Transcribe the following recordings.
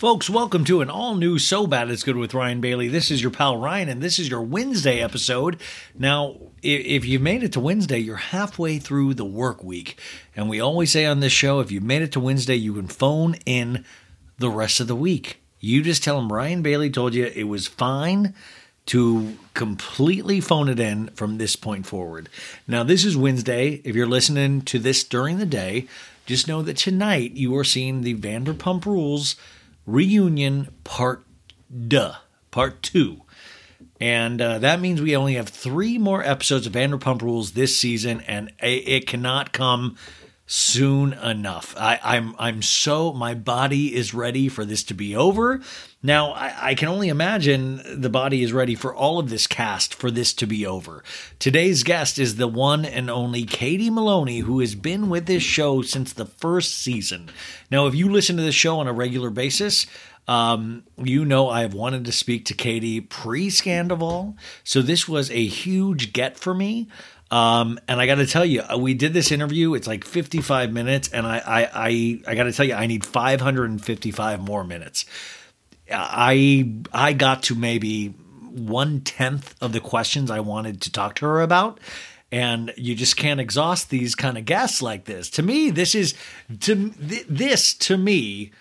Folks, welcome to an all new So Bad It's Good with Ryan Bailey. This is your pal Ryan, and this is your Wednesday episode. Now, if you've made it to Wednesday, you're halfway through the work week. And we always say on this show if you've made it to Wednesday, you can phone in the rest of the week. You just tell them Ryan Bailey told you it was fine to completely phone it in from this point forward. Now, this is Wednesday. If you're listening to this during the day, just know that tonight you are seeing the Vanderpump Rules Reunion Part Duh, Part 2. And uh, that means we only have three more episodes of Vanderpump Rules this season, and it, it cannot come soon enough. I, I'm I'm so my body is ready for this to be over. Now I, I, can only imagine the body is ready for all of this cast for this to be over. Today's guest is the one and only Katie Maloney, who has been with this show since the first season. Now, if you listen to this show on a regular basis, um, you know, I have wanted to speak to Katie pre Scandoval, so this was a huge get for me. Um, and I got to tell you, uh, we did this interview. It's like 55 minutes, and I, I, I, I got to tell you, I need 555 more minutes. I, I got to maybe one tenth of the questions I wanted to talk to her about, and you just can't exhaust these kind of guests like this. To me, this is to this to me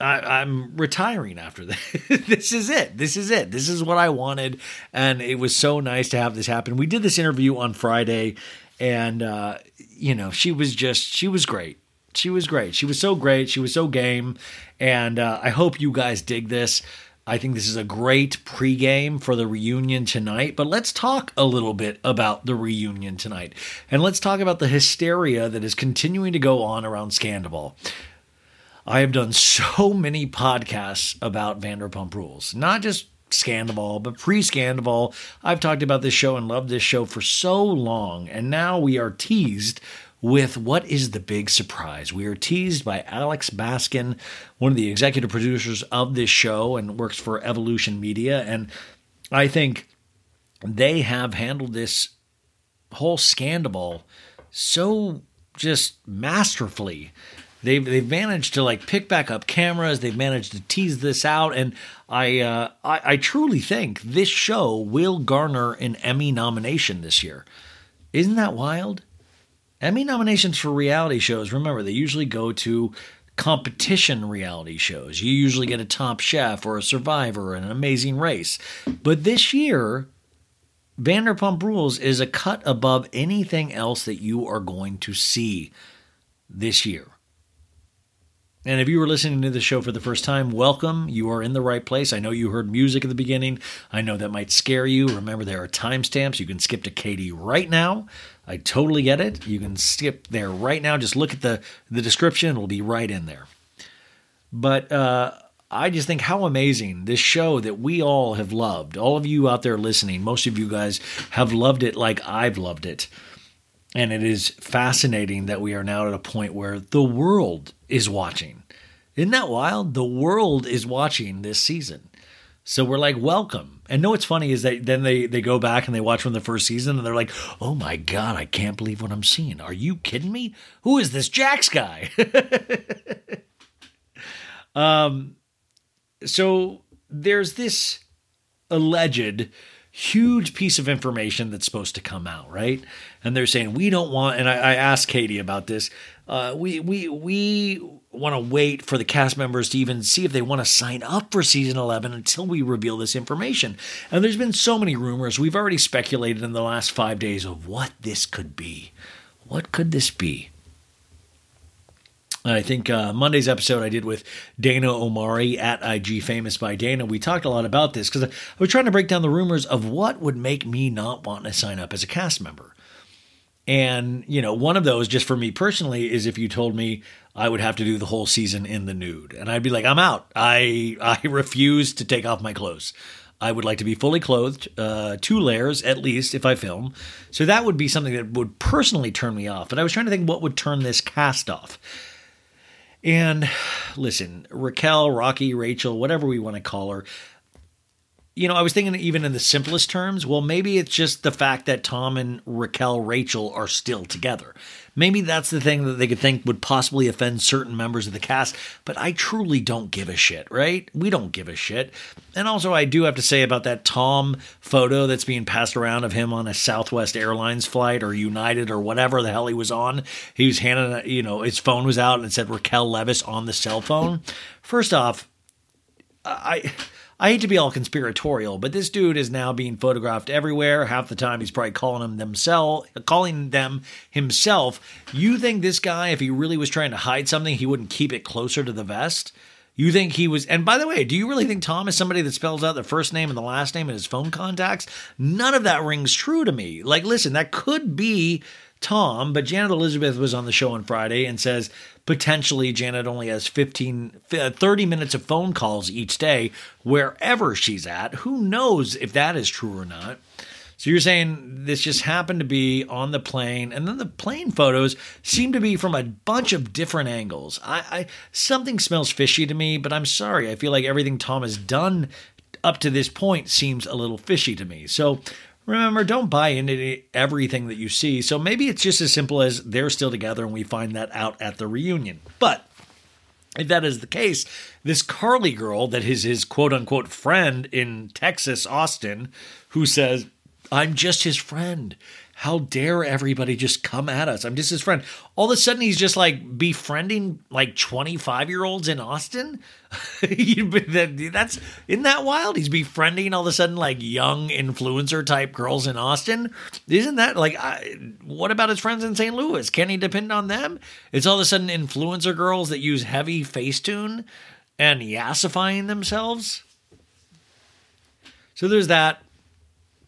I, am retiring after this. this is it. This is it. This is what I wanted, and it was so nice to have this happen. We did this interview on Friday, and uh, you know, she was just she was great. She was great. She was so great. She was so game, and uh, I hope you guys dig this. I think this is a great pregame for the reunion tonight. But let's talk a little bit about the reunion tonight, and let's talk about the hysteria that is continuing to go on around Scandoval. I have done so many podcasts about Vanderpump Rules, not just Scandoval, but pre Scandoval. I've talked about this show and loved this show for so long, and now we are teased with what is the big surprise. We are teased by Alex Baskin, one of the executive producers of this show and works for Evolution Media. And I think they have handled this whole Scandoval so just masterfully they've they've managed to like pick back up cameras. They've managed to tease this out, and I uh, I, I truly think this show will garner an Emmy nomination this year. Isn't that wild? Emmy nominations for reality shows. Remember, they usually go to competition reality shows. You usually get a Top Chef or a Survivor, in an Amazing Race, but this year. Vanderpump Rules is a cut above anything else that you are going to see this year. And if you were listening to the show for the first time, welcome. You are in the right place. I know you heard music at the beginning. I know that might scare you. Remember, there are timestamps. You can skip to Katie right now. I totally get it. You can skip there right now. Just look at the, the description, it'll be right in there. But uh, I just think how amazing this show that we all have loved. All of you out there listening, most of you guys have loved it like I've loved it. And it is fascinating that we are now at a point where the world is watching. Isn't that wild? The world is watching this season. So we're like, welcome. And know what's funny is that then they, they go back and they watch from the first season and they're like, oh my God, I can't believe what I'm seeing. Are you kidding me? Who is this Jax guy? um, so there's this alleged huge piece of information that's supposed to come out, right? And they're saying we don't want. And I, I asked Katie about this. Uh, we we we want to wait for the cast members to even see if they want to sign up for season 11 until we reveal this information. And there's been so many rumors. We've already speculated in the last five days of what this could be. What could this be? I think uh, Monday's episode I did with Dana Omari at IG Famous by Dana, we talked a lot about this because I was trying to break down the rumors of what would make me not want to sign up as a cast member. And, you know, one of those, just for me personally, is if you told me I would have to do the whole season in the nude. And I'd be like, I'm out. I, I refuse to take off my clothes. I would like to be fully clothed, uh, two layers at least if I film. So that would be something that would personally turn me off. But I was trying to think what would turn this cast off. And listen, Raquel, Rocky, Rachel, whatever we want to call her, you know, I was thinking even in the simplest terms, well, maybe it's just the fact that Tom and Raquel Rachel are still together. Maybe that's the thing that they could think would possibly offend certain members of the cast, but I truly don't give a shit, right? We don't give a shit. And also, I do have to say about that Tom photo that's being passed around of him on a Southwest Airlines flight or United or whatever the hell he was on. He was handing, you know, his phone was out and it said Raquel Leviss on the cell phone. First off, I I hate to be all conspiratorial, but this dude is now being photographed everywhere. Half the time he's probably calling them themselves, calling them himself. You think this guy, if he really was trying to hide something, he wouldn't keep it closer to the vest? You think he was, and by the way, do you really think Tom is somebody that spells out the first name and the last name in his phone contacts? None of that rings true to me. Like, listen, that could be Tom, but Janet Elizabeth was on the show on Friday and says potentially Janet only has 15, uh, 30 minutes of phone calls each day wherever she's at. Who knows if that is true or not? So you're saying this just happened to be on the plane, and then the plane photos seem to be from a bunch of different angles. I, I something smells fishy to me, but I'm sorry. I feel like everything Tom has done up to this point seems a little fishy to me. So remember, don't buy into everything that you see. So maybe it's just as simple as they're still together and we find that out at the reunion. But if that is the case, this Carly girl that is his quote unquote friend in Texas, Austin, who says, I'm just his friend. How dare everybody just come at us? I'm just his friend. All of a sudden, he's just like befriending like 25 year olds in Austin. That's isn't that wild? He's befriending all of a sudden like young influencer type girls in Austin. Isn't that like I, what about his friends in St. Louis? Can he depend on them? It's all of a sudden influencer girls that use heavy Facetune and yassifying themselves. So there's that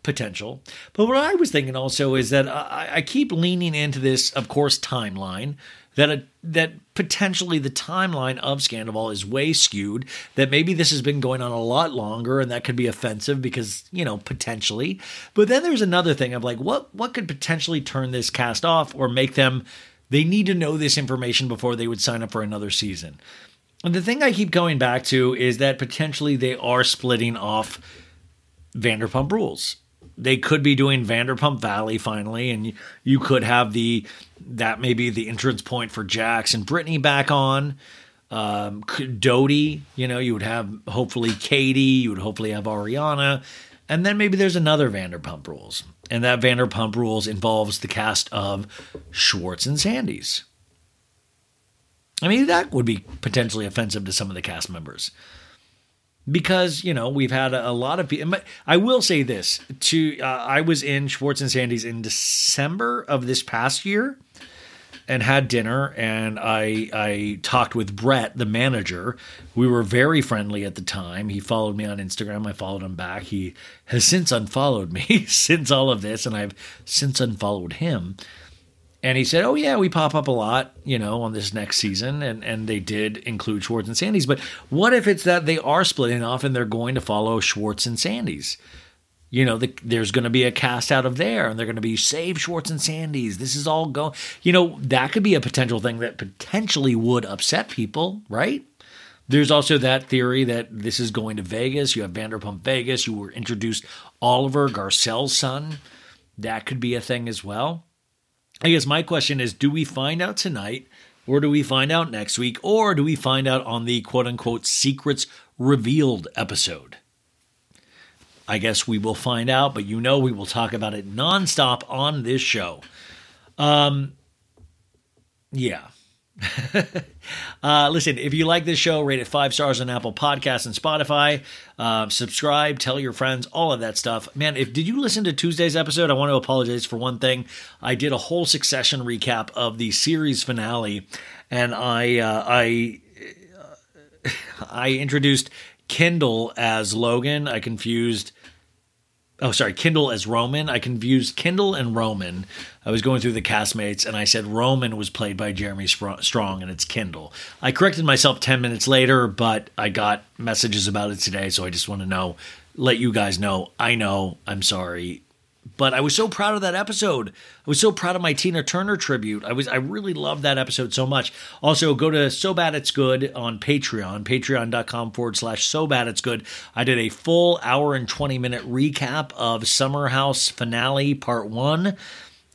potential. But what I was thinking also is that I, I keep leaning into this, of course, timeline that a, that potentially the timeline of Scandoval is way skewed. That maybe this has been going on a lot longer, and that could be offensive because you know potentially. But then there's another thing of like what what could potentially turn this cast off or make them they need to know this information before they would sign up for another season. And the thing I keep going back to is that potentially they are splitting off Vanderpump Rules they could be doing Vanderpump Valley finally, and you, could have the that may be the entrance point for Jax and Brittany back on. Um, Dodie, you know, you would have hopefully Katie, you would hopefully have Ariana, and then maybe there's another Vanderpump Rules, and that Vanderpump Rules involves the cast of Schwartz and Sandy's. I mean, that would be potentially offensive to some of the cast members because you know we've had a, a lot of people. I will say this: to uh, I was in Schwartz and Sandy's in December of this past year, and had dinner, and I I talked with Brett, the manager. We were very friendly at the time. He followed me on Instagram. I followed him back. He has since unfollowed me since all of this, and I've since unfollowed him. And he said, "Oh yeah, we pop up a lot, you know, on this next season." And and they did include Schwartz and Sandy's. But what if it's that they are splitting off and they're going to follow Schwartz and Sandy's? You know, the, there's going to be a cast out of there, and they're going to be save Schwartz and Sandy's. This is all going. You know, that could be a potential thing that potentially would upset people, right? There's also that theory that this is going to Vegas. You have Vanderpump Vegas. You were introduced Oliver Garcelle's son. That could be a thing as well. I guess my question is do we find out tonight, or do we find out next week, or do we find out on the quote unquote secrets revealed episode? I guess we will find out, but you know we will talk about it nonstop on this show. Um, yeah. uh, listen, if you like this show, rate it five stars on Apple Podcasts and Spotify. Uh, subscribe, tell your friends, all of that stuff. Man, if did you listen to Tuesday's episode? I want to apologize for one thing. I did a whole Succession recap of the series finale, and I uh, I uh, I introduced Kendall as Logan. I confused oh sorry Kendall as roman. I confused Kendall and roman. I was going through the castmates and i said roman was played by jeremy strong and it's Kendall. I corrected myself 10 minutes later but i got messages about it today so i just want to know let you guys know. I know i'm sorry but I was so proud of that episode. I was so proud of my Tina Turner tribute. I was I really loved that episode so much. Also, go to So Bad It's Good on Patreon, patreon.com forward slash So Bad It's Good. I did a full hour and 20 minute recap of Summer House finale part one.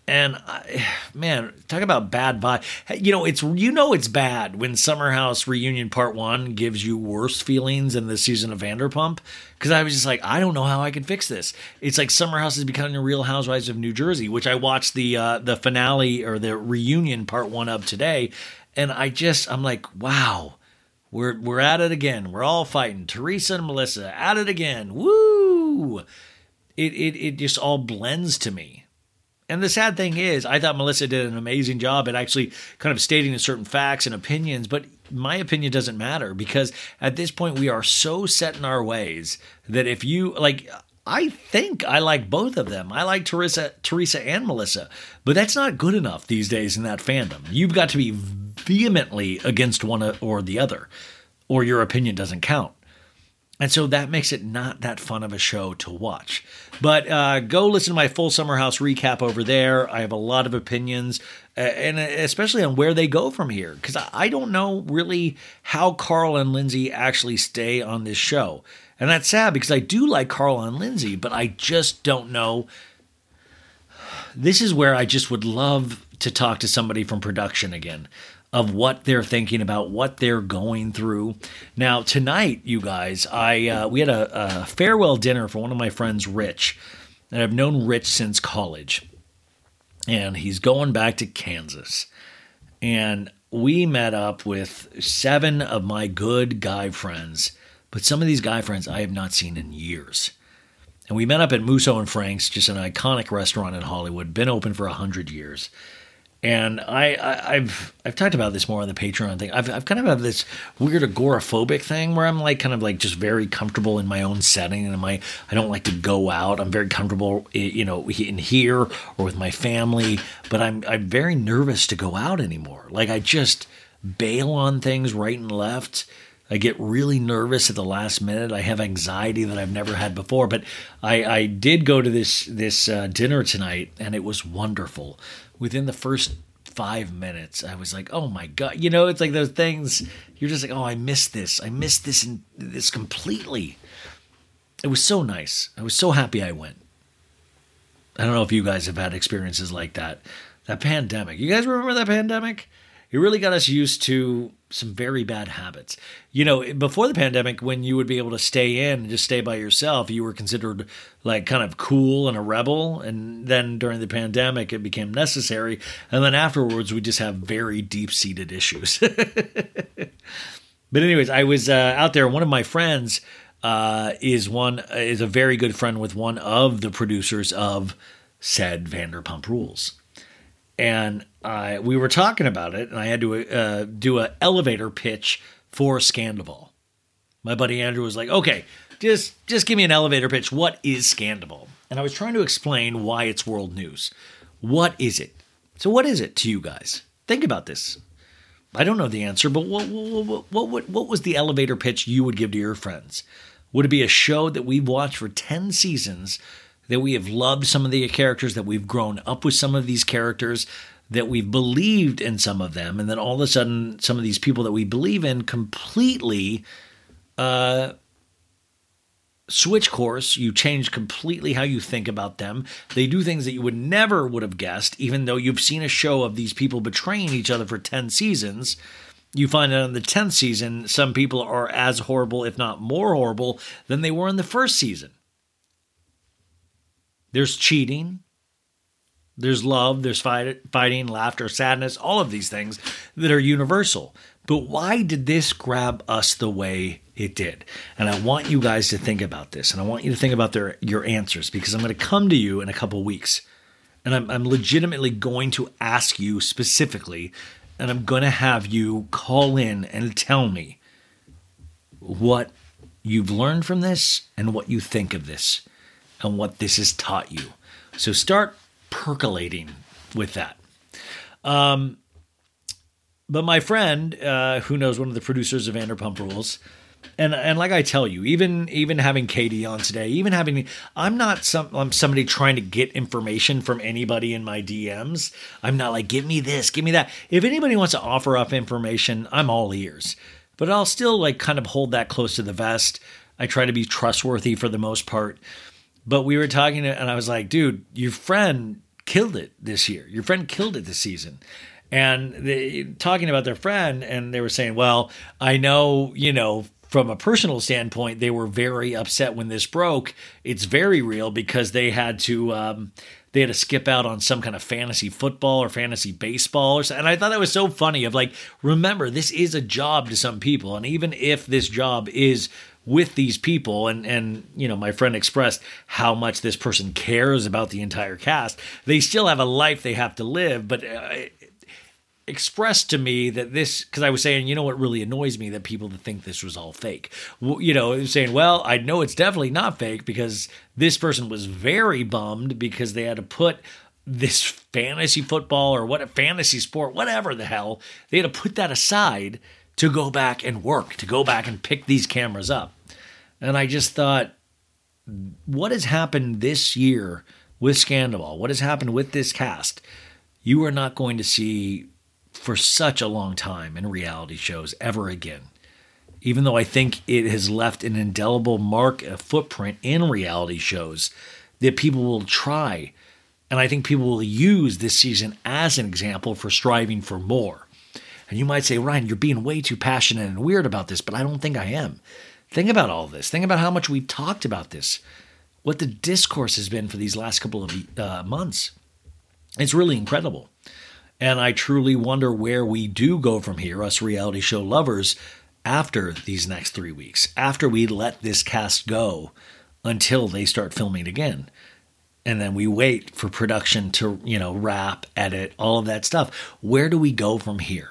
And I, man, talk about bad vibe. You know, it's you know it's bad when Summer House Reunion Part One gives you worse feelings than the season of Vanderpump. Because I was just like, I don't know how I can fix this. It's like Summer House is becoming a Real Housewives of New Jersey, which I watched the uh, the finale or the reunion Part One of today, and I just I'm like, wow, we're we're at it again. We're all fighting. Teresa and Melissa at it again. Woo! It it it just all blends to me and the sad thing is, I thought Melissa did an amazing job at actually kind of stating certain facts and opinions, but my opinion doesn't matter because at this point we are so set in our ways that if you like I think I like both of them. I like Teresa, Teresa and Melissa, but that's not good enough these days in that fandom. You've got to be vehemently against one or the other, or your opinion doesn't count. And so that makes it not that fun of a show to watch. But uh, go listen to my full Summer House recap over there. I have a lot of opinions, and especially on where they go from here, because I don't know really how Carl and Lindsay actually stay on this show. And that's sad because I do like Carl and Lindsay, but I just don't know. This is where I just would love to talk to somebody from production again of what they're thinking about, what they're going through. Now tonight, you guys, I uh, we had a, a farewell dinner for one of my friends, Rich, and I've known Rich since college, and he's going back to Kansas, and we met up with seven of my good guy friends, but some of these guy friends I have not seen in years. And we met up at Musso and Frank's, just an iconic restaurant in Hollywood, been open for a hundred years. And I, I, have I've talked about this more on the Patreon thing. I've, I've kind of have this weird agoraphobic thing where I'm like kind of like just very comfortable in my own setting, and my I don't like to go out. I'm very comfortable, you know, in here or with my family, but I'm I'm very nervous to go out anymore. Like I just bail on things right and left. I get really nervous at the last minute. I have anxiety that I've never had before. But I, I did go to this this uh, dinner tonight, and it was wonderful within the first five minutes, I was like, oh my God. You know, it's like those things, you're just like, oh, I missed this. I missed this and this completely. It was so nice. I was so happy I went. I don't know if you guys have had experiences like that. That pandemic. You guys remember that pandemic? It really got us used to some very bad habits. You know, before the pandemic, when you would be able to stay in and just stay by yourself, you were considered like kind of cool and a rebel. And then during the pandemic, it became necessary. And then afterwards, we just have very deep seated issues. but, anyways, I was uh, out there. One of my friends uh, is one is a very good friend with one of the producers of said Vanderpump Rules and I we were talking about it, and I had to uh, do an elevator pitch for Scandoval. My buddy Andrew was like, "Okay, just just give me an elevator pitch. What is Scandoval?" And I was trying to explain why it's world news. What is it? So, what is it to you guys? Think about this. I don't know the answer, but what what what what, what was the elevator pitch you would give to your friends? Would it be a show that we've watched for ten seasons? that we have loved some of the characters, that we've grown up with some of these characters, that we've believed in some of them, and then all of a sudden, some of these people that we believe in completely uh, switch course. You change completely how you think about them. They do things that you would never would have guessed, even though you've seen a show of these people betraying each other for ten seasons. You find out in the tenth season, some people are as horrible, if not more horrible, than they were in the first season. There's cheating. There's love, there's fight, fighting, laughter, sadness, all of these things that are universal. But why did this grab us the way it did? And I want you guys to think about this, and I want you to think about their your answers because I'm going to come to you in a couple weeks, and I'm, I'm legitimately going to ask you specifically, and I'm going to have you call in and tell me what you've learned from this and what you think of this and what this has taught you. So start percolating with that. Um, but my friend, uh, who knows one of the producers of Vanderpump Rules, and and like I tell you, even even having Katie on today, even having I'm not some I'm somebody trying to get information from anybody in my DMs. I'm not like give me this, give me that. If anybody wants to offer up information, I'm all ears. But I'll still like kind of hold that close to the vest. I try to be trustworthy for the most part. But we were talking, and I was like, dude, your friend killed it this year. Your friend killed it this season. And they talking about their friend, and they were saying, well, I know, you know, from a personal standpoint, they were very upset when this broke. It's very real because they had to um, they had to skip out on some kind of fantasy football or fantasy baseball or something. And I thought that was so funny. Of like, remember, this is a job to some people, and even if this job is with these people and and you know my friend expressed how much this person cares about the entire cast they still have a life they have to live but uh, expressed to me that this because I was saying, you know what really annoys me that people that think this was all fake. Well, you know, saying, well, I know it's definitely not fake because this person was very bummed because they had to put this fantasy football or what a fantasy sport, whatever the hell, they had to put that aside to go back and work, to go back and pick these cameras up. And I just thought, what has happened this year with Scandoval? What has happened with this cast? You are not going to see for such a long time in reality shows ever again. Even though I think it has left an indelible mark, a footprint in reality shows that people will try. And I think people will use this season as an example for striving for more. And you might say, Ryan, you're being way too passionate and weird about this, but I don't think I am. Think about all this. Think about how much we've talked about this, what the discourse has been for these last couple of uh, months. It's really incredible. And I truly wonder where we do go from here, us reality show lovers, after these next three weeks, after we let this cast go until they start filming again. And then we wait for production to, you know, wrap, edit, all of that stuff. Where do we go from here?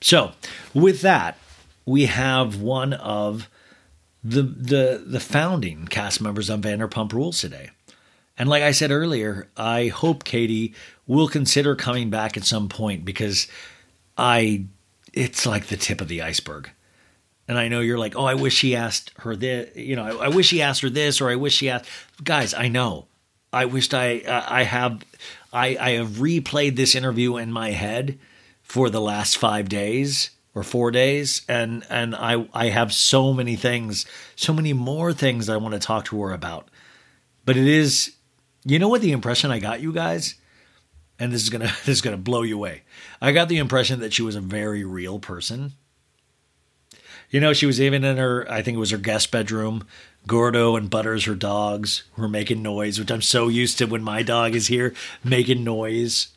So, with that, we have one of the the the founding cast members on Vanderpump Rules today. And like I said earlier, I hope Katie will consider coming back at some point because I it's like the tip of the iceberg. And I know you're like, oh, I wish he asked her this, you know, I, I wish he asked her this, or I wish he asked. Guys, I know. I wished I uh, I have I I have replayed this interview in my head for the last five days or four days, and and I I have so many things, so many more things I want to talk to her about. But it is, you know what the impression I got, you guys, and this is gonna this is gonna blow you away. I got the impression that she was a very real person. You know, she was even in her, I think it was her guest bedroom. Gordo and Butters, her dogs, were making noise, which I'm so used to when my dog is here making noise.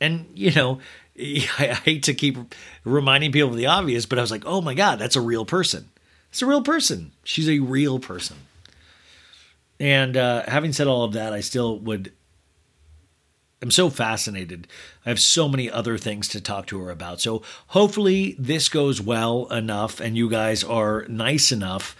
And, you know, I hate to keep reminding people of the obvious, but I was like, oh my God, that's a real person. It's a real person. She's a real person. And uh, having said all of that, I still would. I'm so fascinated. I have so many other things to talk to her about. So hopefully this goes well enough and you guys are nice enough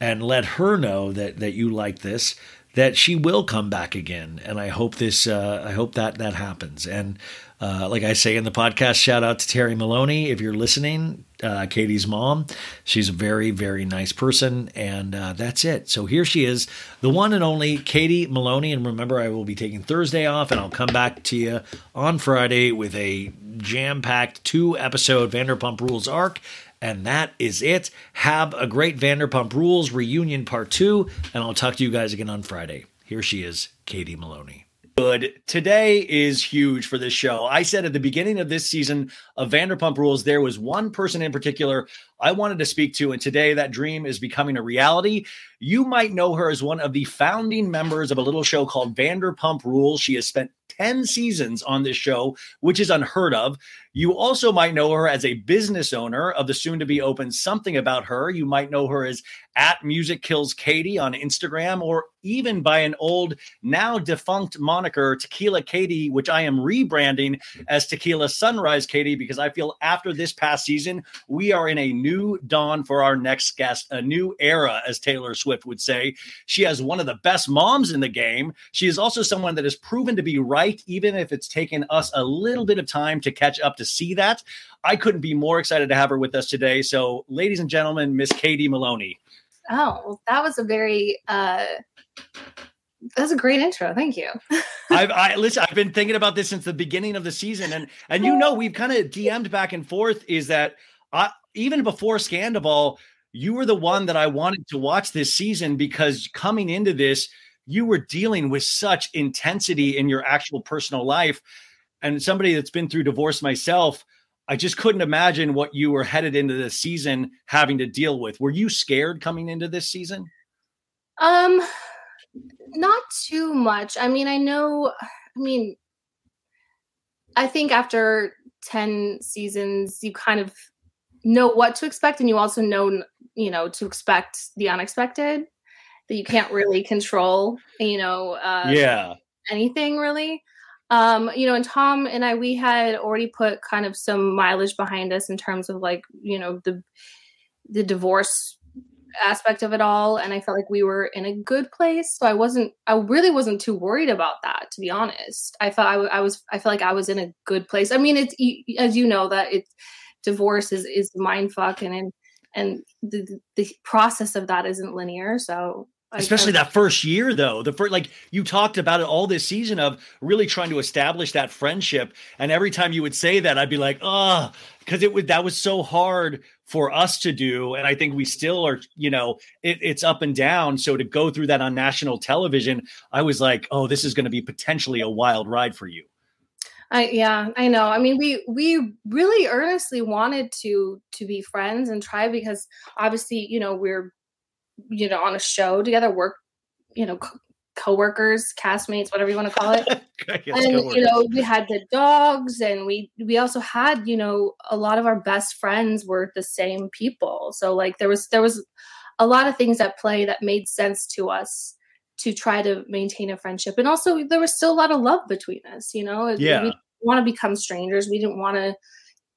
and let her know that that you like this that she will come back again and i hope this uh, i hope that that happens and uh, like I say in the podcast, shout out to Terry Maloney if you're listening, uh, Katie's mom. She's a very, very nice person. And uh, that's it. So here she is, the one and only Katie Maloney. And remember, I will be taking Thursday off and I'll come back to you on Friday with a jam packed two episode Vanderpump Rules arc. And that is it. Have a great Vanderpump Rules reunion part two. And I'll talk to you guys again on Friday. Here she is, Katie Maloney good. Today is huge for this show. I said at the beginning of this season of Vanderpump Rules, there was one person in particular I wanted to speak to, and today that dream is becoming a reality. You might know her as one of the founding members of a little show called Vanderpump Rules. She has spent 10 seasons on this show, which is unheard of. You also might know her as a business owner of the soon to be open Something About Her. You might know her as at Music Kills Katie on Instagram, or even by an old, now defunct moniker, Tequila Katie, which I am rebranding as Tequila Sunrise Katie, because I feel after this past season, we are in a new dawn for our next guest, a new era, as Taylor Swift would say. She has one of the best moms in the game. She is also someone that has proven to be right, even if it's taken us a little bit of time to catch up to see that. I couldn't be more excited to have her with us today. So, ladies and gentlemen, Miss Katie Maloney. Oh, well, that was a very uh that's a great intro. Thank you. I've I listen, I've been thinking about this since the beginning of the season. And and you know, we've kind of DM'd back and forth is that I even before Scandoval, you were the one that I wanted to watch this season because coming into this, you were dealing with such intensity in your actual personal life and somebody that's been through divorce myself, I just couldn't imagine what you were headed into this season having to deal with. Were you scared coming into this season? Um, not too much. I mean, I know, I mean, I think after 10 seasons, you kind of know what to expect and you also know, you know, to expect the unexpected that you can't really control, you know, uh, yeah, anything really. Um, you know, and Tom and I, we had already put kind of some mileage behind us in terms of like, you know, the the divorce aspect of it all and i felt like we were in a good place so i wasn't i really wasn't too worried about that to be honest. I felt I, w- I was i felt like i was in a good place. I mean it's as you know that it's divorce is is mind fuck and and the the process of that isn't linear so Especially that first year, though. The first, like you talked about it all this season of really trying to establish that friendship. And every time you would say that, I'd be like, oh, because it would that was so hard for us to do and i think we still are you know it, it's up and down so to go through that on national television i was like oh this is going to be potentially a wild ride for you I yeah, I know. I mean, we we really earnestly wanted to to be friends and try because obviously, you know, we're you know on a show together, work, you know, co- coworkers, castmates, whatever you want to call it. and you know, we had the dogs, and we we also had you know a lot of our best friends were the same people. So like there was there was a lot of things at play that made sense to us to try to maintain a friendship, and also there was still a lot of love between us. You know, yeah. we want to become strangers. We didn't want to,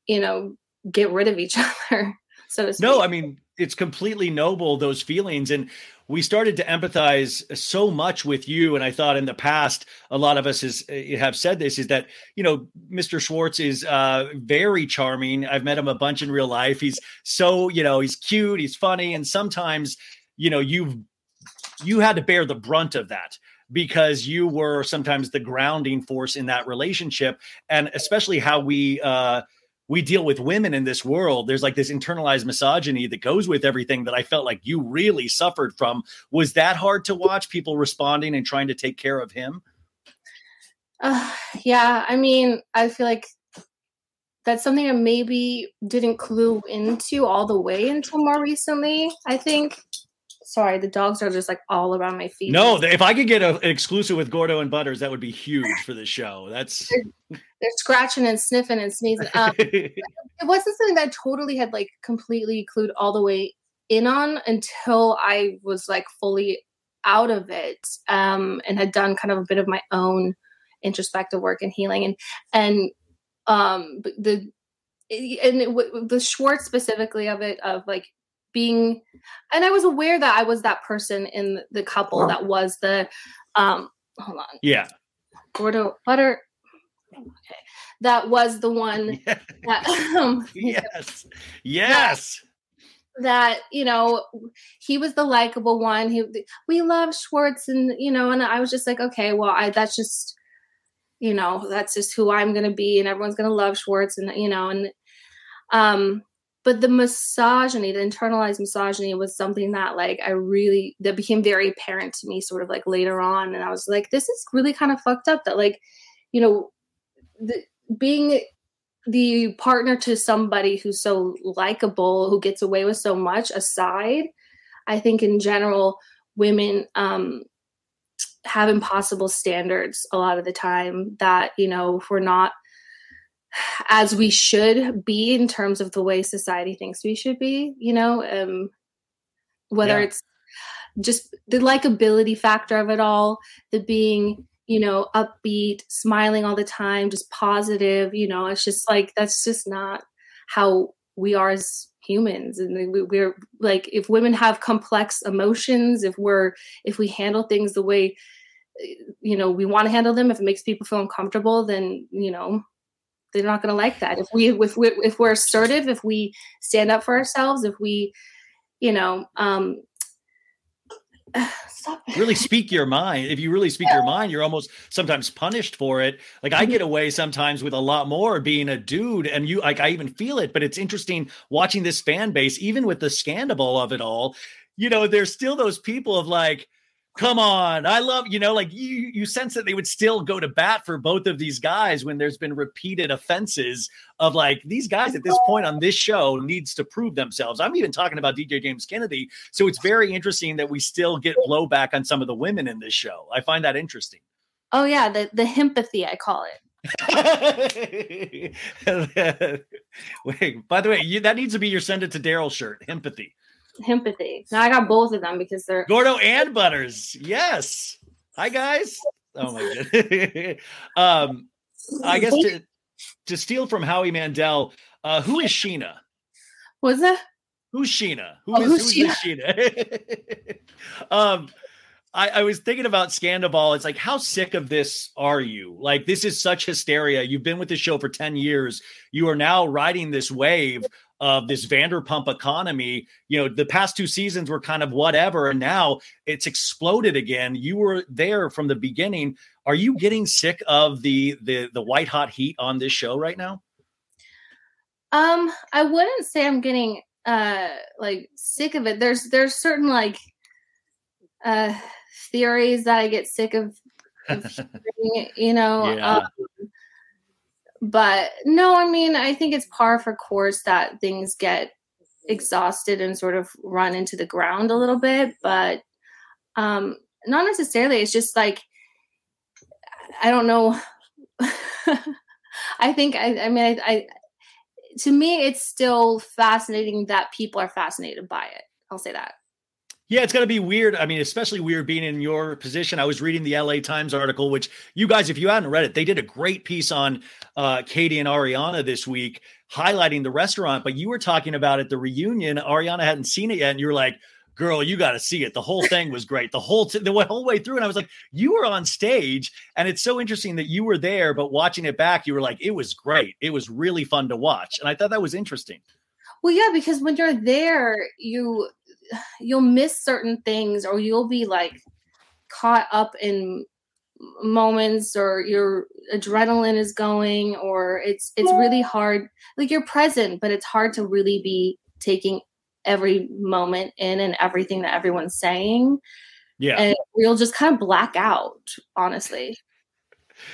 you know, get rid of each other. So no, I mean it's completely noble those feelings. And we started to empathize so much with you. And i thought in the past a lot of us is, eh, have said this is that you know mr schwartz is uh, very charming. I've met him a bunch in real life. He's so you know he's cute he's funny. And sometimes you know you've you had to bear the brunt of that because you were sometimes the grounding force in that relationship. And especially how we uh we deal with women in this world there's like this internalized misogyny that goes with everything that i felt like you really suffered from. Was that hard to watch people responding and trying to take care of him? Uh, yeah i mean i feel like that's something i maybe didn't clue into all the way until more recently i think sorry, the dogs are just like all around my feet. No, if I could get a, an exclusive with Gordo and Butters, that would be huge for the show. That's they're, they're scratching and sniffing and sneezing. Um, it wasn't something that I totally had like completely clued all the way in on until I was like fully out of it um, and had done kind of a bit of my own introspective work and healing and and um the and it, the Schwartz specifically of it of like being and i was aware that i was that person in the couple that was the um hold on. Yeah. Gordo butter okay that was the one yeah. that um yes. Yes. That, that, you know he was the likable one he we love schwartz and you know and i was just like okay well i that's just you know that's just who i'm gonna be and everyone's gonna love schwartz and you know and um but the misogyny the internalized misogyny was something that like i really that became very apparent to me sort of like later on. And i was like this is really kind of fucked up that like you know the, being the partner to somebody who's so likable who gets away with so much aside i think in general women um have impossible standards a lot of the time that you know if we're not as we should be in terms of the way society thinks we should be you know um whether yeah. it's just the likability factor of it all the being you know upbeat smiling all the time just positive you know it's just like that's just not how we are as humans and we, we're like if women have complex emotions if we're if we handle things the way you know we want to handle them if it makes people feel uncomfortable then you know they're not going to like that. If we if we if we're assertive, if we stand up for ourselves, if we, you know, um, really speak your mind. If you really speak your mind, you're almost sometimes punished for it. Like I get mm-hmm. away sometimes with a lot more being a dude, and you like I even feel it. But it's interesting watching this fan base, even with the scandal of it all. You know, there's still those people of like come on. I love you know like you you sense that they would still go to bat for both of these guys when there's been repeated offenses of like these guys at this point on this show needs to prove themselves. I'm even talking about dj james kennedy. So it's very interesting that we still get blowback on some of the women in this show. I find that interesting. Oh yeah the the empathy i call it. Wait, by the way, you, that needs to be your send it to Daryl shirt. Empathy. Empathy. Now I got both of them because they're Gordo and Butters. Yes. Hi guys. Oh my god. um, I guess to to steal from Howie Mandel, uh, who is Scheana? Was that? Who's Scheana? Who Oh, is, who's who's Scheana? um, I, I was thinking about Scandoval. It's like, how sick of this are you? Like, this is such hysteria. You've been with the show for 10 years. You are now riding this wave of this Vanderpump economy. You know, the past two seasons were kind of whatever, and now it's exploded again. You were there from the beginning. Are you getting sick of the the the white hot heat on this show right now? Um, I wouldn't say I'm getting uh like sick of it. There's there's certain like uh theories that I get sick of, of hearing, you know. Yeah. Um, but no, I mean, I think it's par for course that things get exhausted and sort of run into the ground a little bit, but um not necessarily. It's just like I don't know. I think I I mean I, I to me it's still fascinating that people are fascinated by it. I'll say that. Yeah, it's going to be weird. I mean, especially weird being in your position. I was reading the LA Times article, which you guys, if you hadn't read it, they did a great piece on uh, Katie and Ariana this week, highlighting the restaurant. But you were talking about at the reunion. Ariana hadn't seen it yet, and you were like, "Girl, you got to see it. The whole thing was great. The whole t- the whole way through." And I was like, "You were on stage, and it's so interesting that you were there, but watching it back, you were like, it was great. It was really fun to watch." And I thought that was interesting. Well, yeah, because when you're there, you you'll miss certain things or you'll be like caught up in moments or your adrenaline is going or it's it's really hard like you're present but it's hard to really be taking every moment in and everything that everyone's saying Yeah. and you'll just kind of black out honestly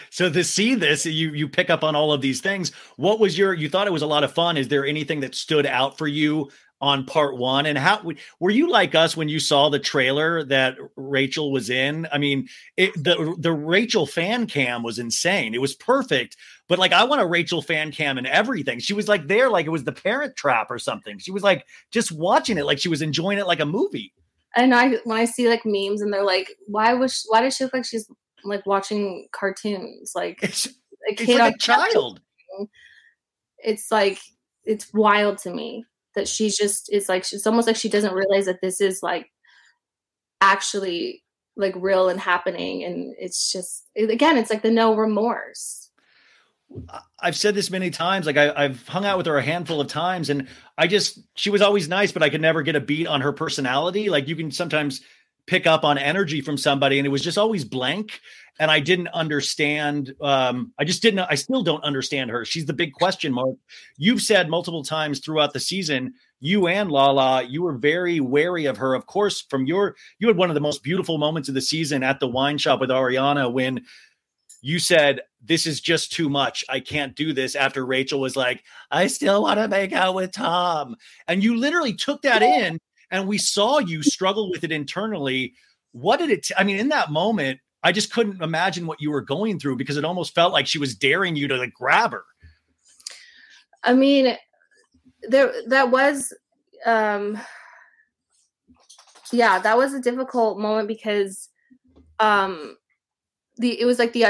So to see this, you you pick up on all of these things. What was your? You thought it was a lot of fun. Is there anything that stood out for you on part one? And how were you like us when you saw the trailer that Rachel was in? I mean, it, the the Rachel fan cam was insane. It was perfect. But like, I want a Rachel fan cam and everything. She was like there, like it was the Parent Trap or something. She was like just watching it, like she was enjoying it like a movie. and i when i see like memes and they're like why was she, why does she look like she's like watching cartoons like It's, a it's kid like a child. it's like it's wild to me that she's just it's like it's almost like she doesn't realize that this is like actually like real and happening and it's just again it's like the no remorse I've said this many times. Like I, I've hung out with her a handful of times, and I just she was always nice, but I could never get a beat on her personality. Like you can sometimes pick up on energy from somebody, and it was just always blank. And I didn't understand. Um, I just didn't. I still don't understand her. She's the big question mark. You've said multiple times throughout the season, you and Lala, you were very wary of her. Of course, from your you had one of the most beautiful moments of the season at the wine shop with Ariana when you said this is just too much. I can't do this after Rachel was like, I still want to make out with Tom. And you literally took that in and we saw you struggle with it internally. What did it t- I mean in that moment, I just couldn't imagine what you were going through because it almost felt like she was daring you to like grab her. i mean there that was um yeah that was a difficult moment because um the it was like the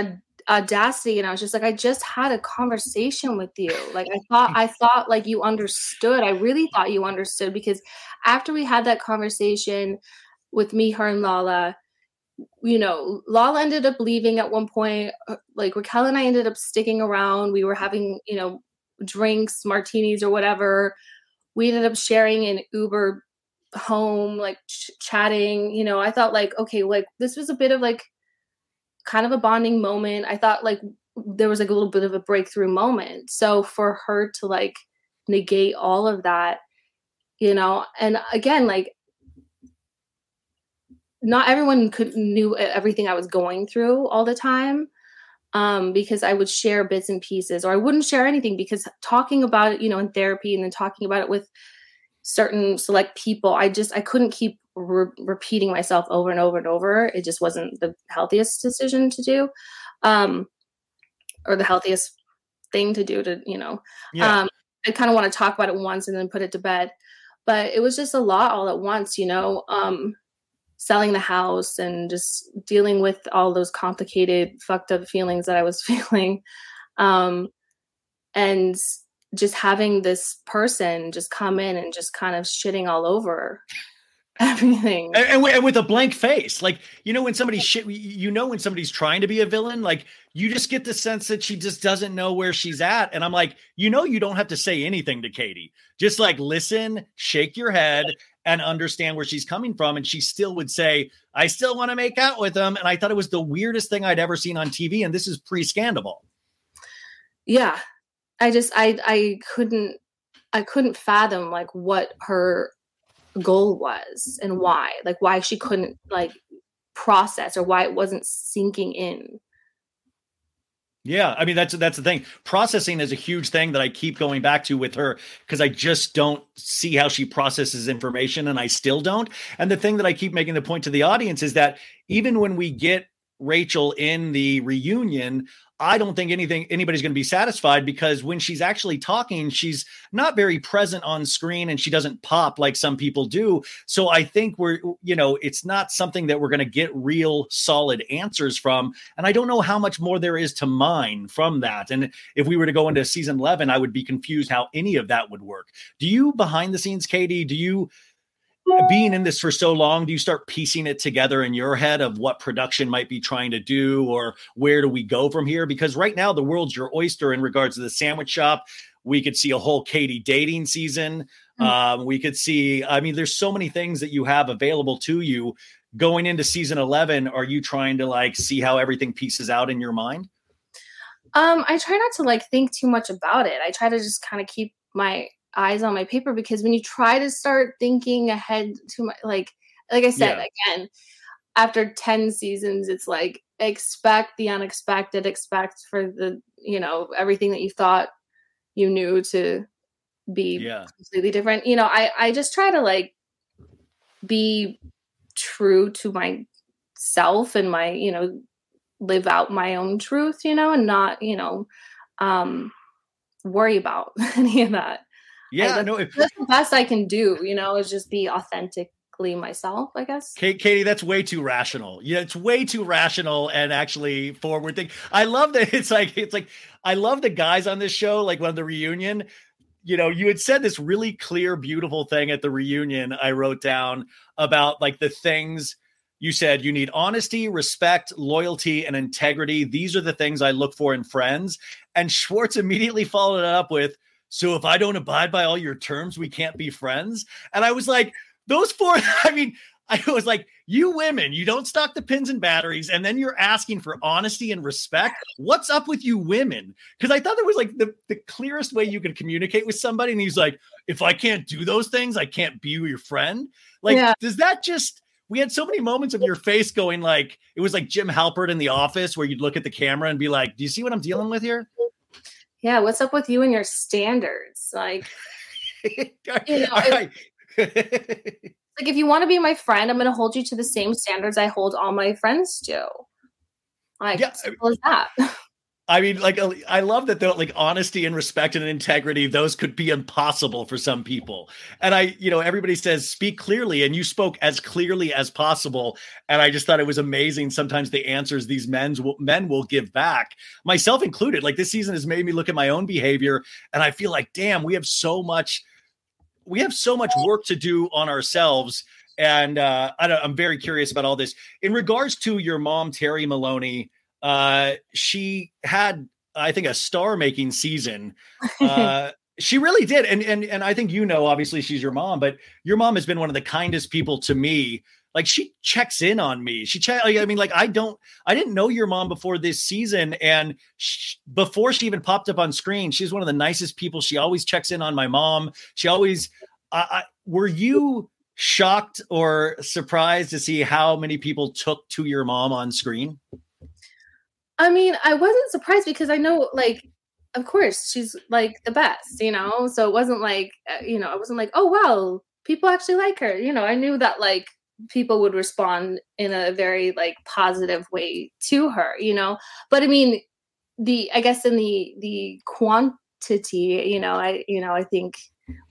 audacity and i was just like i just had a conversation with you. Like i thought i thought like you understood. I really thought you understood because after we had that conversation with me her and lala you know lala ended up leaving at one point uh, like raquel and i ended up sticking around. We were having you know drinks martinis or whatever. We ended up sharing an uber home like ch- chatting you know. I thought like okay like this was a bit of like kind of a bonding moment. I thought like there was like a little bit of a breakthrough moment. So for her to like negate all of that you know and again like not everyone could knew everything i was going through all the time um because i would share bits and pieces or i wouldn't share anything because talking about it you know in therapy and then talking about it with certain select people i just i couldn't keep re- repeating myself over and over and over it just wasn't the healthiest decision to do um or the healthiest thing to do to you know Yeah. um i kind of want to talk about it once and then put it to bed but it was just a lot all at once you know um selling the house and just dealing with all those complicated fucked up feelings that i was feeling um and just having this person just come in and just kind of shitting all over everything. And, and, and, with a blank face. Like you know when somebody shit you know when somebody's trying to be a villain like you just get the sense that she just doesn't know where she's at. And i'm like you know you don't have to say anything to katie. Just like listen shake your head and understand where she's coming from. And she still would say i still want to make out with him. And i thought it was the weirdest thing i'd ever seen on tv and this is pre-scandal. Yeah. I just i i couldn't i couldn't fathom like what her goal was and mm-hmm. why like why she couldn't like process or why it wasn't sinking in yeah, I mean that's that's the thing. Processing is a huge thing that I keep going back to with her because I just don't see how she processes information and I still don't. And the thing that I keep making the point to the audience is that even when we get Rachel in the reunion, I don't think anything anybody's going to be satisfied because when she's actually talking, she's not very present on screen and she doesn't pop like some people do. So I think we're, you know, it's not something that we're going to get real solid answers from. And I don't know how much more there is to mine from that. And if we were to go into season 11, I would be confused how any of that would work. Do you behind the scenes, Katie, do you being in this for so long, do you start piecing it together in your head of what production might be trying to do or where do we go from here? Because right now, the world's your oyster in regards to the sandwich shop. We could see a whole Katie dating season. Mm-hmm. Um, we could see, I mean, there's so many things that you have available to you going into season 11. Are you trying to like see how everything pieces out in your mind? Um, I try not to like think too much about it. I try to just kind of keep my eyes on my paper because when you try to start thinking ahead to my like like I said yeah. again after 10 seasons it's like expect the unexpected expect for the you know everything that you thought you knew to be yeah. completely different you know I I just try to like be true to myself and my you know live out my own truth you know and not you know um worry about any of that yeah, I, no, if, that's the best I can do. You know, is just be authentically myself. I guess. Katie, that's way too rational. Yeah, it's way too rational and actually forward thing. I love that. It's like it's like I love the guys on this show. Like when the reunion, you know, you had said this really clear, beautiful thing at the reunion. I wrote down about like the things. You said you need honesty, respect, loyalty, and integrity. These are the things I look for in friends. And Schwartz immediately followed it up with so if I don't abide by all your terms, we can't be friends. And I was like, those four, I mean, I was like, you women, you don't stock the pins and batteries, and then you're asking for honesty and respect. What's up with you women? Because I thought that was like the, the clearest way you could communicate with somebody. And he's like, if I can't do those things, I can't be your friend. Like, yeah. does that just we had so many moments of your face going like it was like Jim Halpert in the office where you'd look at the camera and be like, Do you see what I'm dealing with here? Yeah what's up with you and your standards? Like you know if, like if you want to be my friend i'm going to hold you to the same standards i hold all my friends to like yeah, uh, simple as that I mean, like, uh, I love that though, like honesty and respect and integrity, those could be impossible for some people. And I, you know, everybody says speak clearly, and you spoke as clearly as possible. And I just thought it was amazing. Sometimes the answers these men's men will give back, myself included. Like this season has made me look at my own behavior, and I feel like, damn, we have so much, we have so much work to do on ourselves. And uh, I am very curious about all this in regards to your mom, Terry Maloney uh, she had, I think, a star-making season. Uh, she really did, and and and I think you know, obviously, she's your mom, but your mom has been one of the kindest people to me. Like she checks in on me. She check. I mean, like I don't, I didn't know your mom before this season, and she, before she even popped up on screen, she's one of the nicest people. She always checks in on my mom. She always. I, I were you shocked or surprised to see how many people took to your mom on screen? I mean, I wasn't surprised because I know, like, of course, she's like the best, you know? So it wasn't like, uh, you know, I wasn't like, oh, wow, people actually like her. You know, I knew that, like, people would respond in a very, like, positive way to her, you know? But I mean, the, I guess in the, the quantity, you know, I, you know, I think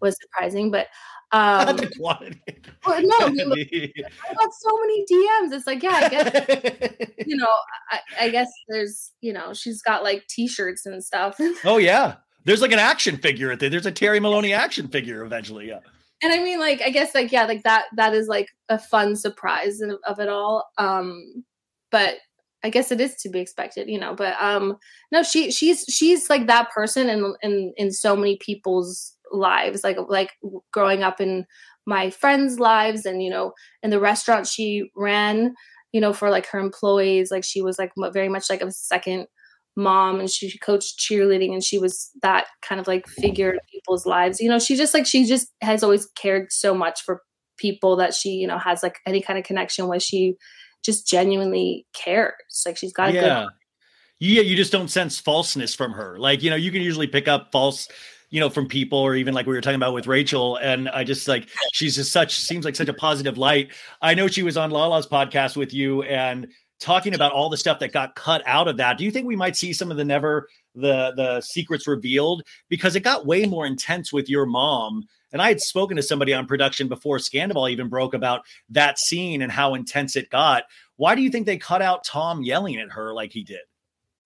was surprising. But Um, the quantity. Well, no, I, mean, I got so many DMs. It's like, yeah, I guess you know, I, I, guess there's, you know, she's got like T-shirts and stuff. oh yeah, there's like an action figure at there. There's a Terry Maloney action figure eventually. Yeah. And I mean, like, I guess, like, yeah, like that. That is like a fun surprise of, of it all. Um, but I guess it is to be expected, you know. But um, no, she she's she's like that person in in in so many people's lives like like growing up in my friends lives and you know in the restaurant she ran you know for like her employees like she was like very much like a second mom and she coached cheerleading and she was that kind of like figure in people's lives. You know she just like she just has always cared so much for people that she you know has like any kind of connection with. She just genuinely cares. Like she's got a yeah. good yeah you just don't sense falseness from her. Like you know you can usually pick up false you know, from people or even like we were talking about with Rachel. And I just like, she's just such, seems like such a positive light. I know she was on Lala's podcast with you and talking about all the stuff that got cut out of that. Do you think we might see some of the never, the, the secrets revealed? Because it got way more intense with your mom. And I had spoken to somebody on production before Scandoval even broke about that scene and how intense it got. Why do you think they cut out Tom yelling at her like he did?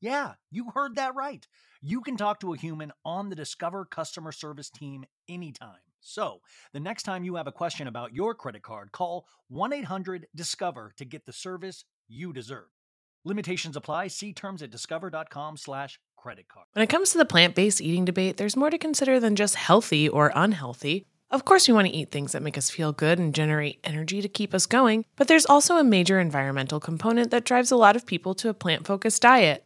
Yeah, you heard that right. You can talk to a human on the Discover customer service team anytime. So, the next time you have a question about your credit card, call 1 800 Discover to get the service you deserve. Limitations apply. See terms at discover.com/slash credit card. When it comes to the plant based eating debate, there's more to consider than just healthy or unhealthy. Of course, we want to eat things that make us feel good and generate energy to keep us going, but there's also a major environmental component that drives a lot of people to a plant focused diet.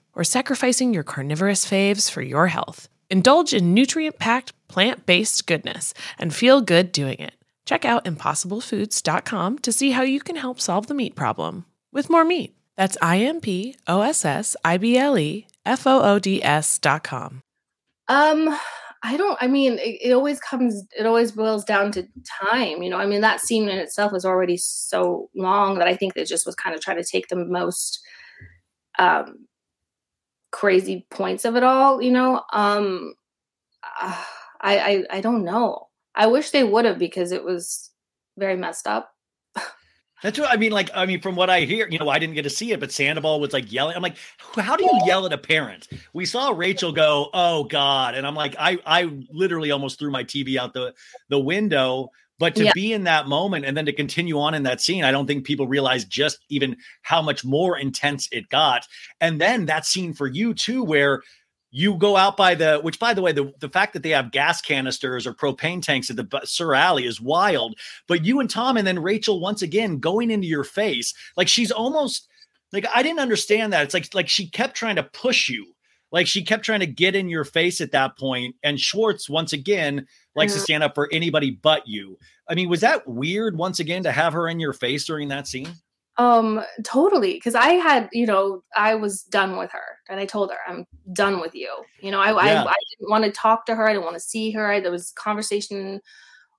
or sacrificing your carnivorous faves for your health. Indulge in nutrient packed, plant based goodness and feel good doing it. Check out impossiblefoods.com to see how you can help solve the meat problem with more meat. That's I M P O S S I B L E F O O D S.com. Um, I don't, I mean, it, it, always comes, it always boils down to time. You know, I mean, that scene in itself was already so long that I think they just was kind of trying to take the most um, crazy points of it all, you know? Um, uh, I, I, I don't know. I wish they would have because it was very messed up. That's what I mean. Like, I mean, from what I hear, you know, I didn't get to see it, but Sandoval was like yelling. I'm like, how do you yell at a parent? We saw Rachel go, "Oh God," and I'm like, I, I literally almost threw my TV out the the window. But to yeah. be in that moment and then to continue on in that scene, I don't think people realize just even how much more intense it got. And then that scene for you too, where you go out by the which by the way the, the fact that they have gas canisters or propane tanks at the Sur Alley is wild but you and Tom and then Rachel once again going into your face like she's almost Like I didn't understand that. It's like like she kept trying to push you. Like she kept trying to get in your face at that point. And Schwartz once again likes to stand up for anybody but you. I mean, was that weird once again to have her in your face during that scene? Um, totally. Cause I had, you know, I was done with her and I told her, I'm done with you. You know, I, Yeah. I, I didn't want to talk to her. I didn't want to see her. I, there was conversation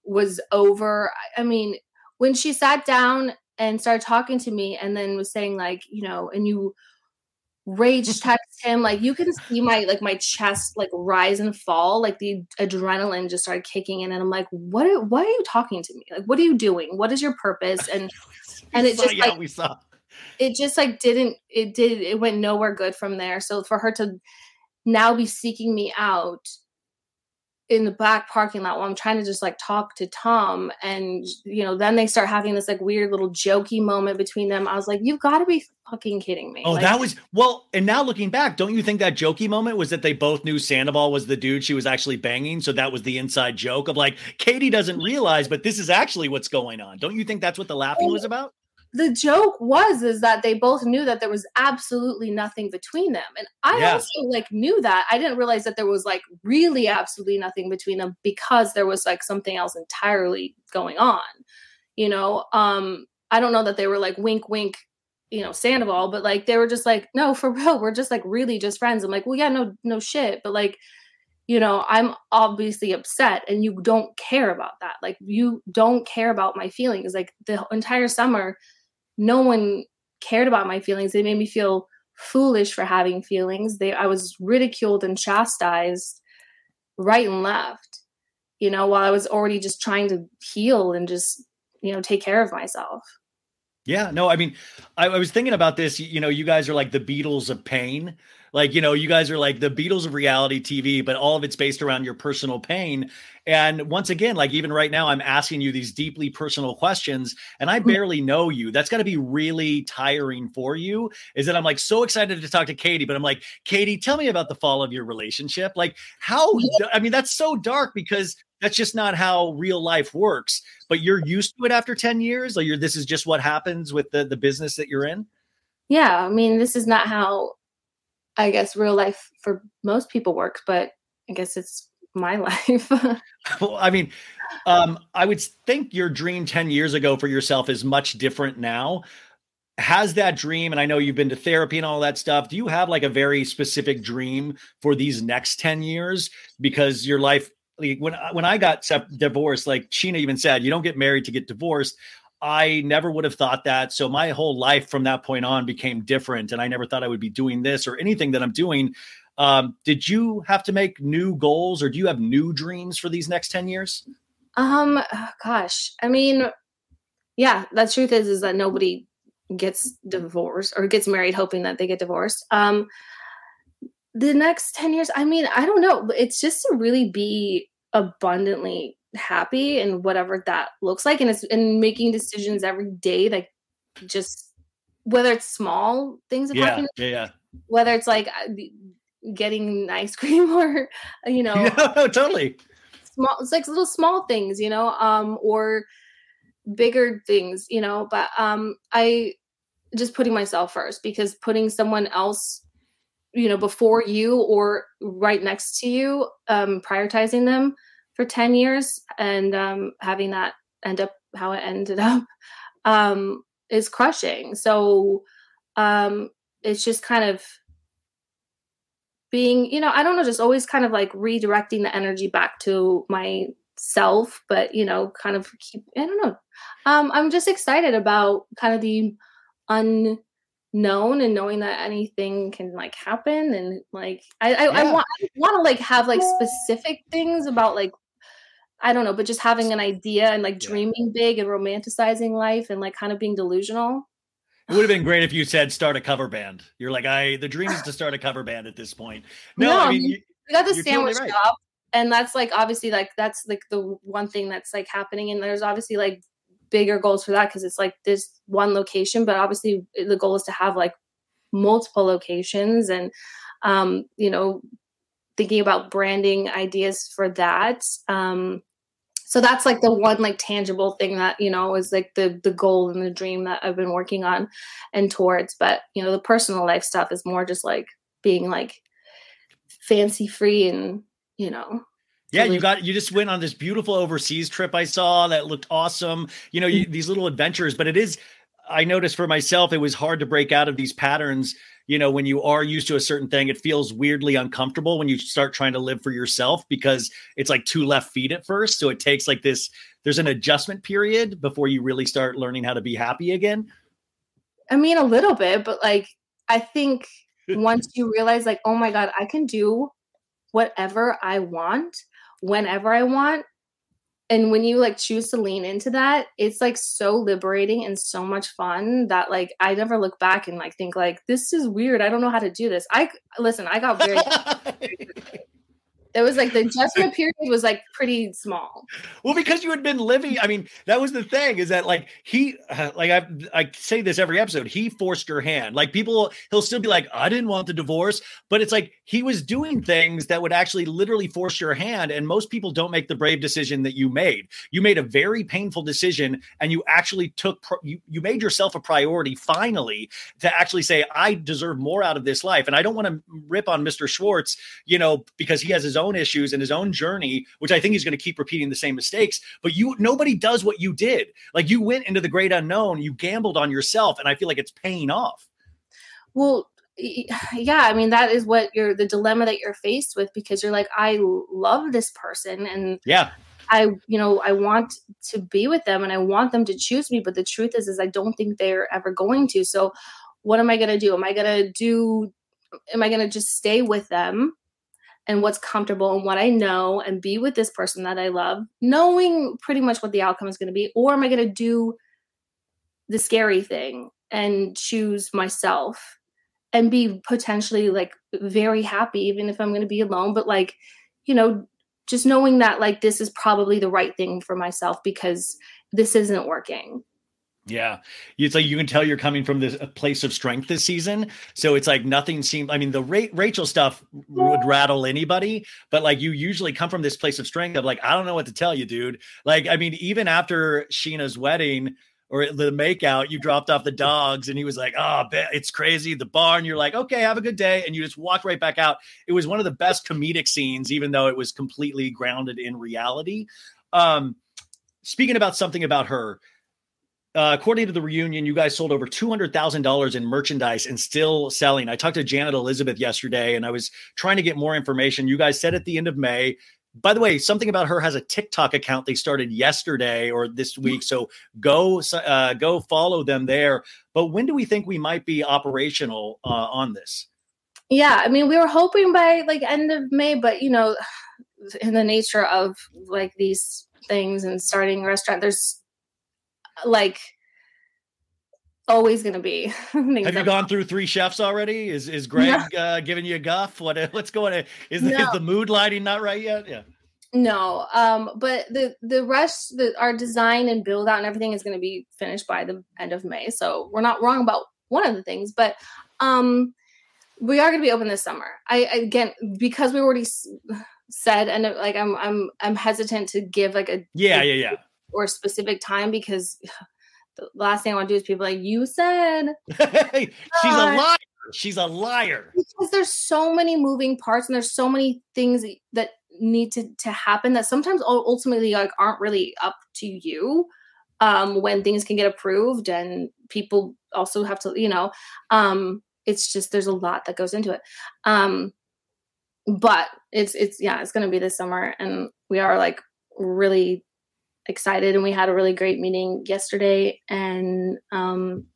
was over. I, I mean, when she sat down and started talking to me and then was saying like, you know, and you rage text him, like you can see my, like my chest, like rise and fall, like the adrenaline just started kicking in. And I'm like, what, are- why are you talking to me? Like, what are you doing? What is your purpose? And, and it just yeah, like we saw. it just like didn't it did it went nowhere good from there so for her to now be seeking me out in the back parking lot while i'm trying to just like talk to tom and you know then they start having this like weird little jokey moment between them i was like you've got to be fucking kidding me Oh, Like, that was well. And now looking back, don't you think that jokey moment was that they both knew Sandoval was the dude she was actually banging? So that was the inside joke of like Katie doesn't realize, but this is actually what's going on. Don't you think that's what the laughing was about? The joke was is that they both knew that there was absolutely nothing between them. And i Yeah. also like knew that. I didn't realize that there was like really absolutely nothing between them because there was like something else entirely going on you know? Um i don't know that they were like wink wink you know sandoval but like they were just like no for real we're just like really just friends. I'm like well yeah no no shit. But like you know i'm obviously upset and you don't care about that. Like you don't care about my feelings. Like the entire summer no one cared about my feelings they made me feel foolish for having feelings they i was ridiculed and chastised right and left you know while i was already just trying to heal and just you know take care of myself Yeah, no, I mean, I, I was thinking about this. You know, you guys are like the Beatles of pain. Like, you know, you guys are like the Beatles of reality TV, but all of it's based around your personal pain. And once again, like even right now, I'm asking you these deeply personal questions, and I mm-hmm. barely know you. That's got to be really tiring for you. Is that I'm like so excited to talk to Katie, but I'm like, Katie, tell me about the fall of your relationship. Like, how? I mean, that's so dark because that's just not how real life works but you're used to it after 10 years like you're this is just what happens with the the business that you're in yeah i mean this is not how i guess real life for most people works but i guess it's my life. Well i mean um i would think your dream 10 years ago for yourself is much different now. Has that dream and i know you've been to therapy and all that stuff do you have like a very specific dream for these next 10 years? Because your life like when when i got divorced like Scheana even said you don't get married to get divorced I never would have thought that. So my whole life from that point on became different, and I never thought I would be doing this or anything that I'm doing. Um, did you have to make new goals, or do you have new dreams for these next ten years? Um, gosh, I mean, yeah, the truth is, is that nobody gets divorced or gets married hoping that they get divorced. Um, the next 10 years, I mean, I don't know. It's just to really be abundantly happy and whatever that looks like. And it's and making decisions every day, like just whether it's small things Yeah, happiness, yeah, yeah. whether it's like getting ice cream or, you know, no, no, totally. small it's like little small things you know um or bigger things you know but um i just putting myself first because putting someone else you know before you or right next to you um prioritizing them for 10 years and um having that end up how it ended up um is crushing. So um it's just kind of being you know i don't know just always kind of like redirecting the energy back to myself but you know kind of keep i don't know. Um i'm just excited about kind of the unknown and knowing that anything can like happen and like i i, I want I want to like have like specific things about like i don't know but just having an idea and like dreaming big and romanticizing life and like kind of being delusional It would have been great if you said start a cover band. You're like, I the dream is to start a cover band at this point. No, No, I mean, you- we got the You're totally sandwich right. shop and that's like obviously like that's like the one thing that's like happening and there's obviously like bigger goals for that because it's like this one location but obviously the goal is to have like multiple locations and um you know thinking about branding ideas for that um so that's like the one like tangible thing that you know is like the the goal and the dream that i've been working on and towards but you know the personal life stuff is more just like being like fancy free and you know yeah, you got you just went on this beautiful overseas trip I saw that looked awesome. You know, you, mm. these little adventures, but it is I noticed for myself it was hard to break out of these patterns you know when you are used to a certain thing it feels weirdly uncomfortable when you start trying to live for yourself because it's like two left feet at first. So it takes like this there's an adjustment period before you really start learning how to be happy again. I mean a little bit but like i think once you realize like oh my god i can do whatever i want whenever i want and when you like choose to lean into that it's like so liberating and so much fun that like i never look back and like think like this is weird. I don't know how to do this. I listen i got very it was like the adjustment period was like pretty small. Well, because you had been living, I mean, that was the thing is that like he, uh, like I, I say this every episode, he forced your hand. Like people, he'll still be like, I didn't want the divorce, but it's like he was doing things that would actually literally force your hand. And most people don't make the brave decision that you made. You made a very painful decision, and you actually took, you you made yourself a priority finally to actually say, I deserve more out of this life. And I don't want to rip on Mr. Schwartz, you know, because he has his own issues and his own journey, which I think he's going to keep repeating the same mistakes. But you, nobody does what you did. Like you went into the great unknown, you gambled on yourself, and I feel like it's paying off. Well, yeah, I mean that is what you're the dilemma that you're faced with because you're like, I love this person, and yeah, I, you know, I want to be with them and I want them to choose me. But the truth is, is I don't think they're ever going to. So what am I going to do? Am I going to do, am I going to just stay with them and what's comfortable and what I know and be with this person that I love, knowing pretty much what the outcome is going to be? Or am I going to do the scary thing and choose myself and be potentially like very happy, even if I'm going to be alone? But like, you know, just knowing that like this is probably the right thing for myself because this isn't working yeah, it's like you can tell you're coming from this place of strength this season. So it's like nothing seemed. I mean, the Ra- Rachel stuff would rattle anybody, but like you usually come from this place of strength of like I don't know what to tell you, dude. Like I mean, even after Scheana's wedding or the makeout, you dropped off the dogs, and he was like, "Oh, it's crazy." The barn. You're like, "Okay, have a good day," and you just walked right back out. It was one of the best comedic scenes, even though it was completely grounded in reality. Um, speaking about something about her uh, according to the reunion, you guys sold over $200,000 in merchandise and still selling. I talked to Janet Elizabeth yesterday and I was trying to get more information. You guys said at the end of May, by the way, something about her has a TikTok account they started yesterday or this week. So go uh, go follow them there. But when do we think we might be operational uh, on this? Yeah, I mean, we were hoping by like end of May, but you know, in the nature of like these things and starting a restaurant, there's like always going to be. Have you gone through three chefs already? Is is Greg yeah. uh, giving you a guff? What what's going on? Is, no. is the mood lighting not right yet? Yeah. No, um, but the the rest, the our design and build out and everything is going to be finished by the end of May. So we're not wrong about one of the things, but um, we are going to be open this summer. I again because we already said and like I'm I'm I'm hesitant to give like a yeah yeah yeah or specific time because the last thing I want to do is people like you said she's a liar. She's a liar. Because there's so many moving parts and there's so many things that need to to happen that sometimes ultimately like aren't really up to you um when things can get approved and people also have to you know um it's just there's a lot that goes into it um but it's it's yeah it's gonna be this summer and we are like really excited and we had a really great meeting yesterday and um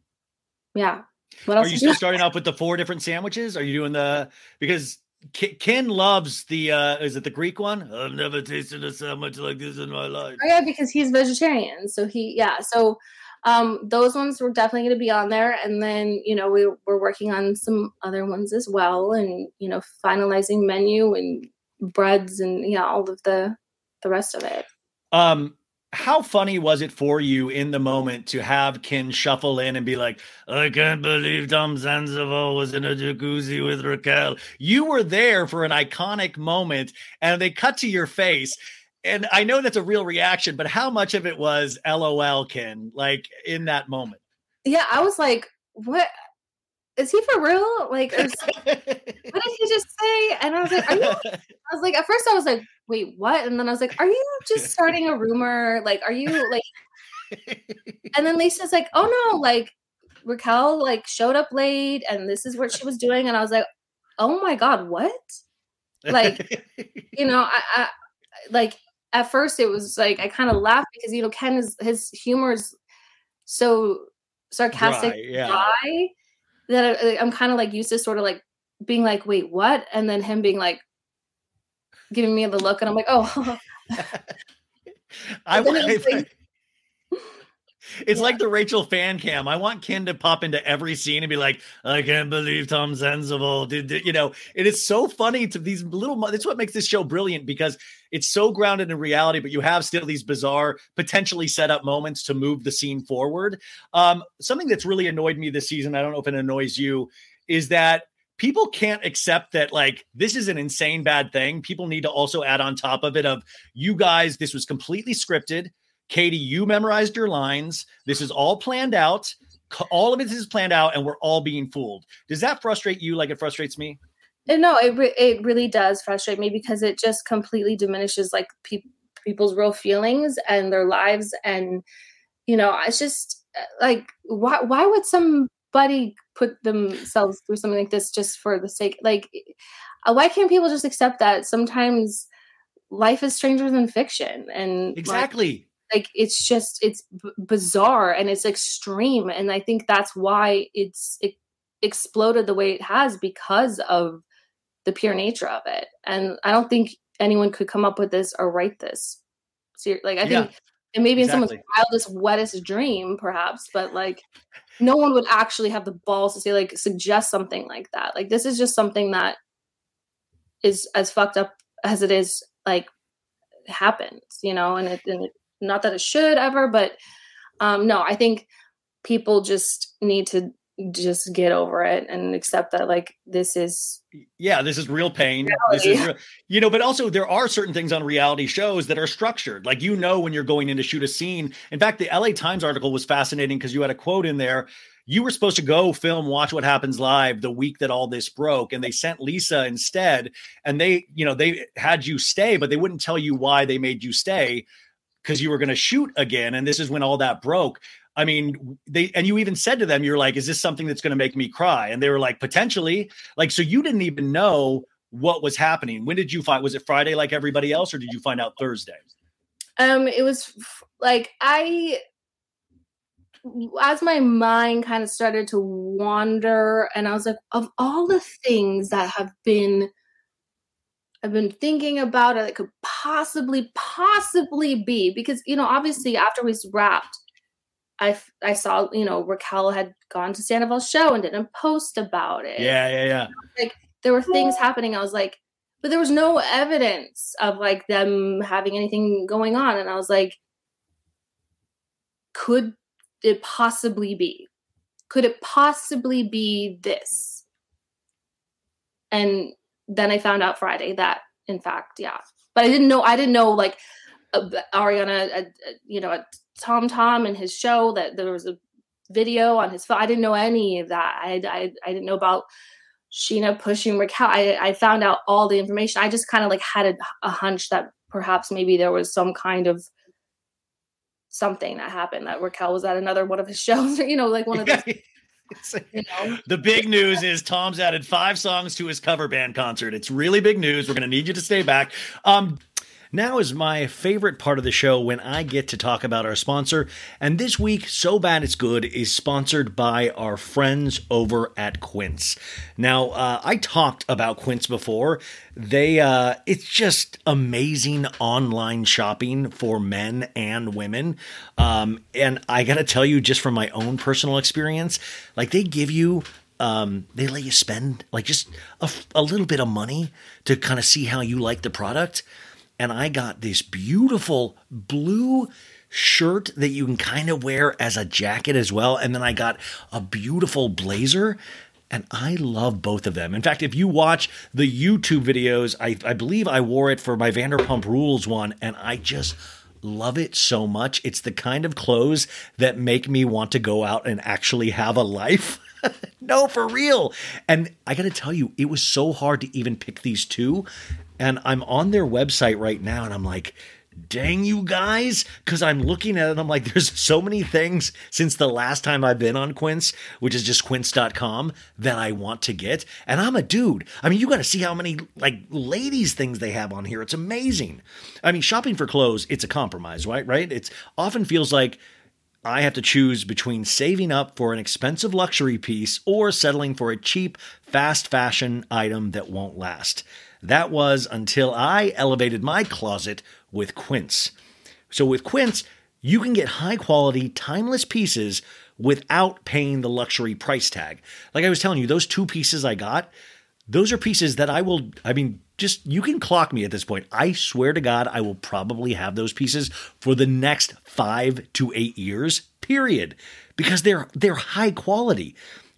yeah. What else are you still starting off with the four different sandwiches? Are you doing the because ken loves the uh is it the greek one? I've never tasted a sandwich like this in my life. Oh, yeah because he's vegetarian so he yeah so um those ones were definitely going to be on there and then you know we were working on some other ones as well and you know finalizing menu and breads and yeah all of the the rest of it. Um how funny was it for you in the moment to have Ken shuffle in and be like, I can't believe Tom Sandoval was in a jacuzzi with Raquel. You were there for an iconic moment and they cut to your face. and I know that's a real reaction, but how much of it was LOL, Ken, like in that moment? Yeah, I was like, what? Is he for real? Like, what did he just say? And I was like, are you? I was like, at first I was like, wait, what? And then I was like, are you just starting a rumor? Like, are you like? and then Lisa's like, oh no, like Raquel like showed up late and this is what she was doing. And I was like, oh my God, what? Like, you know, I, I like at first it was like I kind of laughed because you know Ken is his humor is so sarcastic Dry, yeah. dry that I, I'm kind of like used to sort of like being like wait what? And then him being like giving me the look and I'm like oh. I, And then it I- like- it's like the Rachel fan cam. I want Ken to pop into every scene and be like, "I can't believe Tom Sandoval did." did-" You know, it is so funny to these little. That's what makes this show brilliant because it's so grounded in reality, but you have still these bizarre, potentially set up moments to move the scene forward. Um, something that's really annoyed me this season. I don't know if it annoys you, is that people can't accept that like this is an insane bad thing. People need to also add on top of it of you guys. This was completely scripted. Katie, you memorized your lines. This is all planned out. All of this is planned out, and we're all being fooled. Does that frustrate you like it frustrates me? No, it re- it really does frustrate me because it just completely diminishes like peop people's real feelings and their lives, and you know, it's just uh, like why why would somebody put themselves through something like this just for the sake like uh, why can't people just accept that sometimes life is stranger than fiction and Exactly. like it's just it's b- bizarre and it's extreme and i think that's why it's it exploded the way it has because of the pure nature of it and i don't think anyone could come up with this or write this. Ser- like i Yeah, think and maybe in someone's wildest wettest dream perhaps but like no one would actually have the balls to say like suggest something like that. Like this is just something that is as fucked up as it is like happens you know and it, and it not that it should ever but um no i think people just need to just get over it and accept that like this is Yeah, this is real pain. This is real, you know, but also there are certain things on reality shows that are structured. Like you know when you're going in to shoot a scene. In fact, the LA Times article was fascinating because you had a quote in there. You were supposed to go film Watch What Happens Live the week that all this broke, and they sent Lisa instead. And they, you know, they had you stay, but they wouldn't tell you why they made you stay because you were going to shoot again. And this is when all that broke. I mean, they and you even said to them, you're like, is this something that's going to make me cry? And they were like, potentially. Like, so you didn't even know what was happening. When did you find was it Friday like everybody else, or did you find out Thursday? um it was f- like i as my mind kind of started to wander and i was like of all the things that have been i've been thinking about it It could possibly possibly be because you know obviously after we wrapped I I saw you know raquel had gone to sandoval's show and didn't post about it Yeah, yeah, yeah. Like there were things happening. I was like, but there was no evidence of like them having anything going on. And I was like, could it possibly be? Could it possibly be this? And then I found out Friday that, in fact, yeah. But I didn't know. I didn't know like uh, Ariana, uh, uh, you know, at Tom Tom and his show that there was a video on his phone. I didn't know any of that. I I, I didn't know about Scheana pushing Raquel. I, I found out all the information. I just kind of like had a, a hunch that perhaps maybe there was some kind of something that happened that Raquel was at another one of his shows, or you know, like one of those, you know. the big news is Tom's added five songs to his cover band concert. It's really big news. We're going to need you to stay back. Um, now is my favorite part of the show when I get to talk about our sponsor. And this week, So Bad It's Good is sponsored by our friends over at Quince. Now, uh, I talked about Quince before. They, uh, it's just amazing online shopping for men and women. Um, and I got to tell you, just from my own personal experience, like they give you um, they let you spend like just a, a little bit of money to kind of see how you like the product. And I got this beautiful blue shirt that you can kind of wear as a jacket as well. And then I got a beautiful blazer. And I love both of them. In fact, if you watch the YouTube videos, I, I believe I wore it for my Vanderpump Rules one, and I just love it so much. It's the kind of clothes that make me want to go out and actually have a life. no, for real. And I got to tell you, it was so hard to even pick these two. And I'm on their website right now, and I'm like, dang you guys because i'm looking at it i'm like there's so many things since the last time i've been on quince which is just quince.com that i want to get. And i'm a dude. I mean you got to see how many like ladies things they have on here. It's amazing. I mean shopping for clothes it's a compromise right right? It's often feels like I have to choose between saving up for an expensive luxury piece or settling for a cheap, fast fashion item that won't last. That was until I elevated my closet with Quince. So with Quince, you can get high quality, timeless pieces without paying the luxury price tag. Like I was telling you, those two pieces I got, those are pieces that I will, I mean, just you can clock me at this point. I swear to God, I will probably have those pieces for the next five to eight years, period, because they're they're high quality.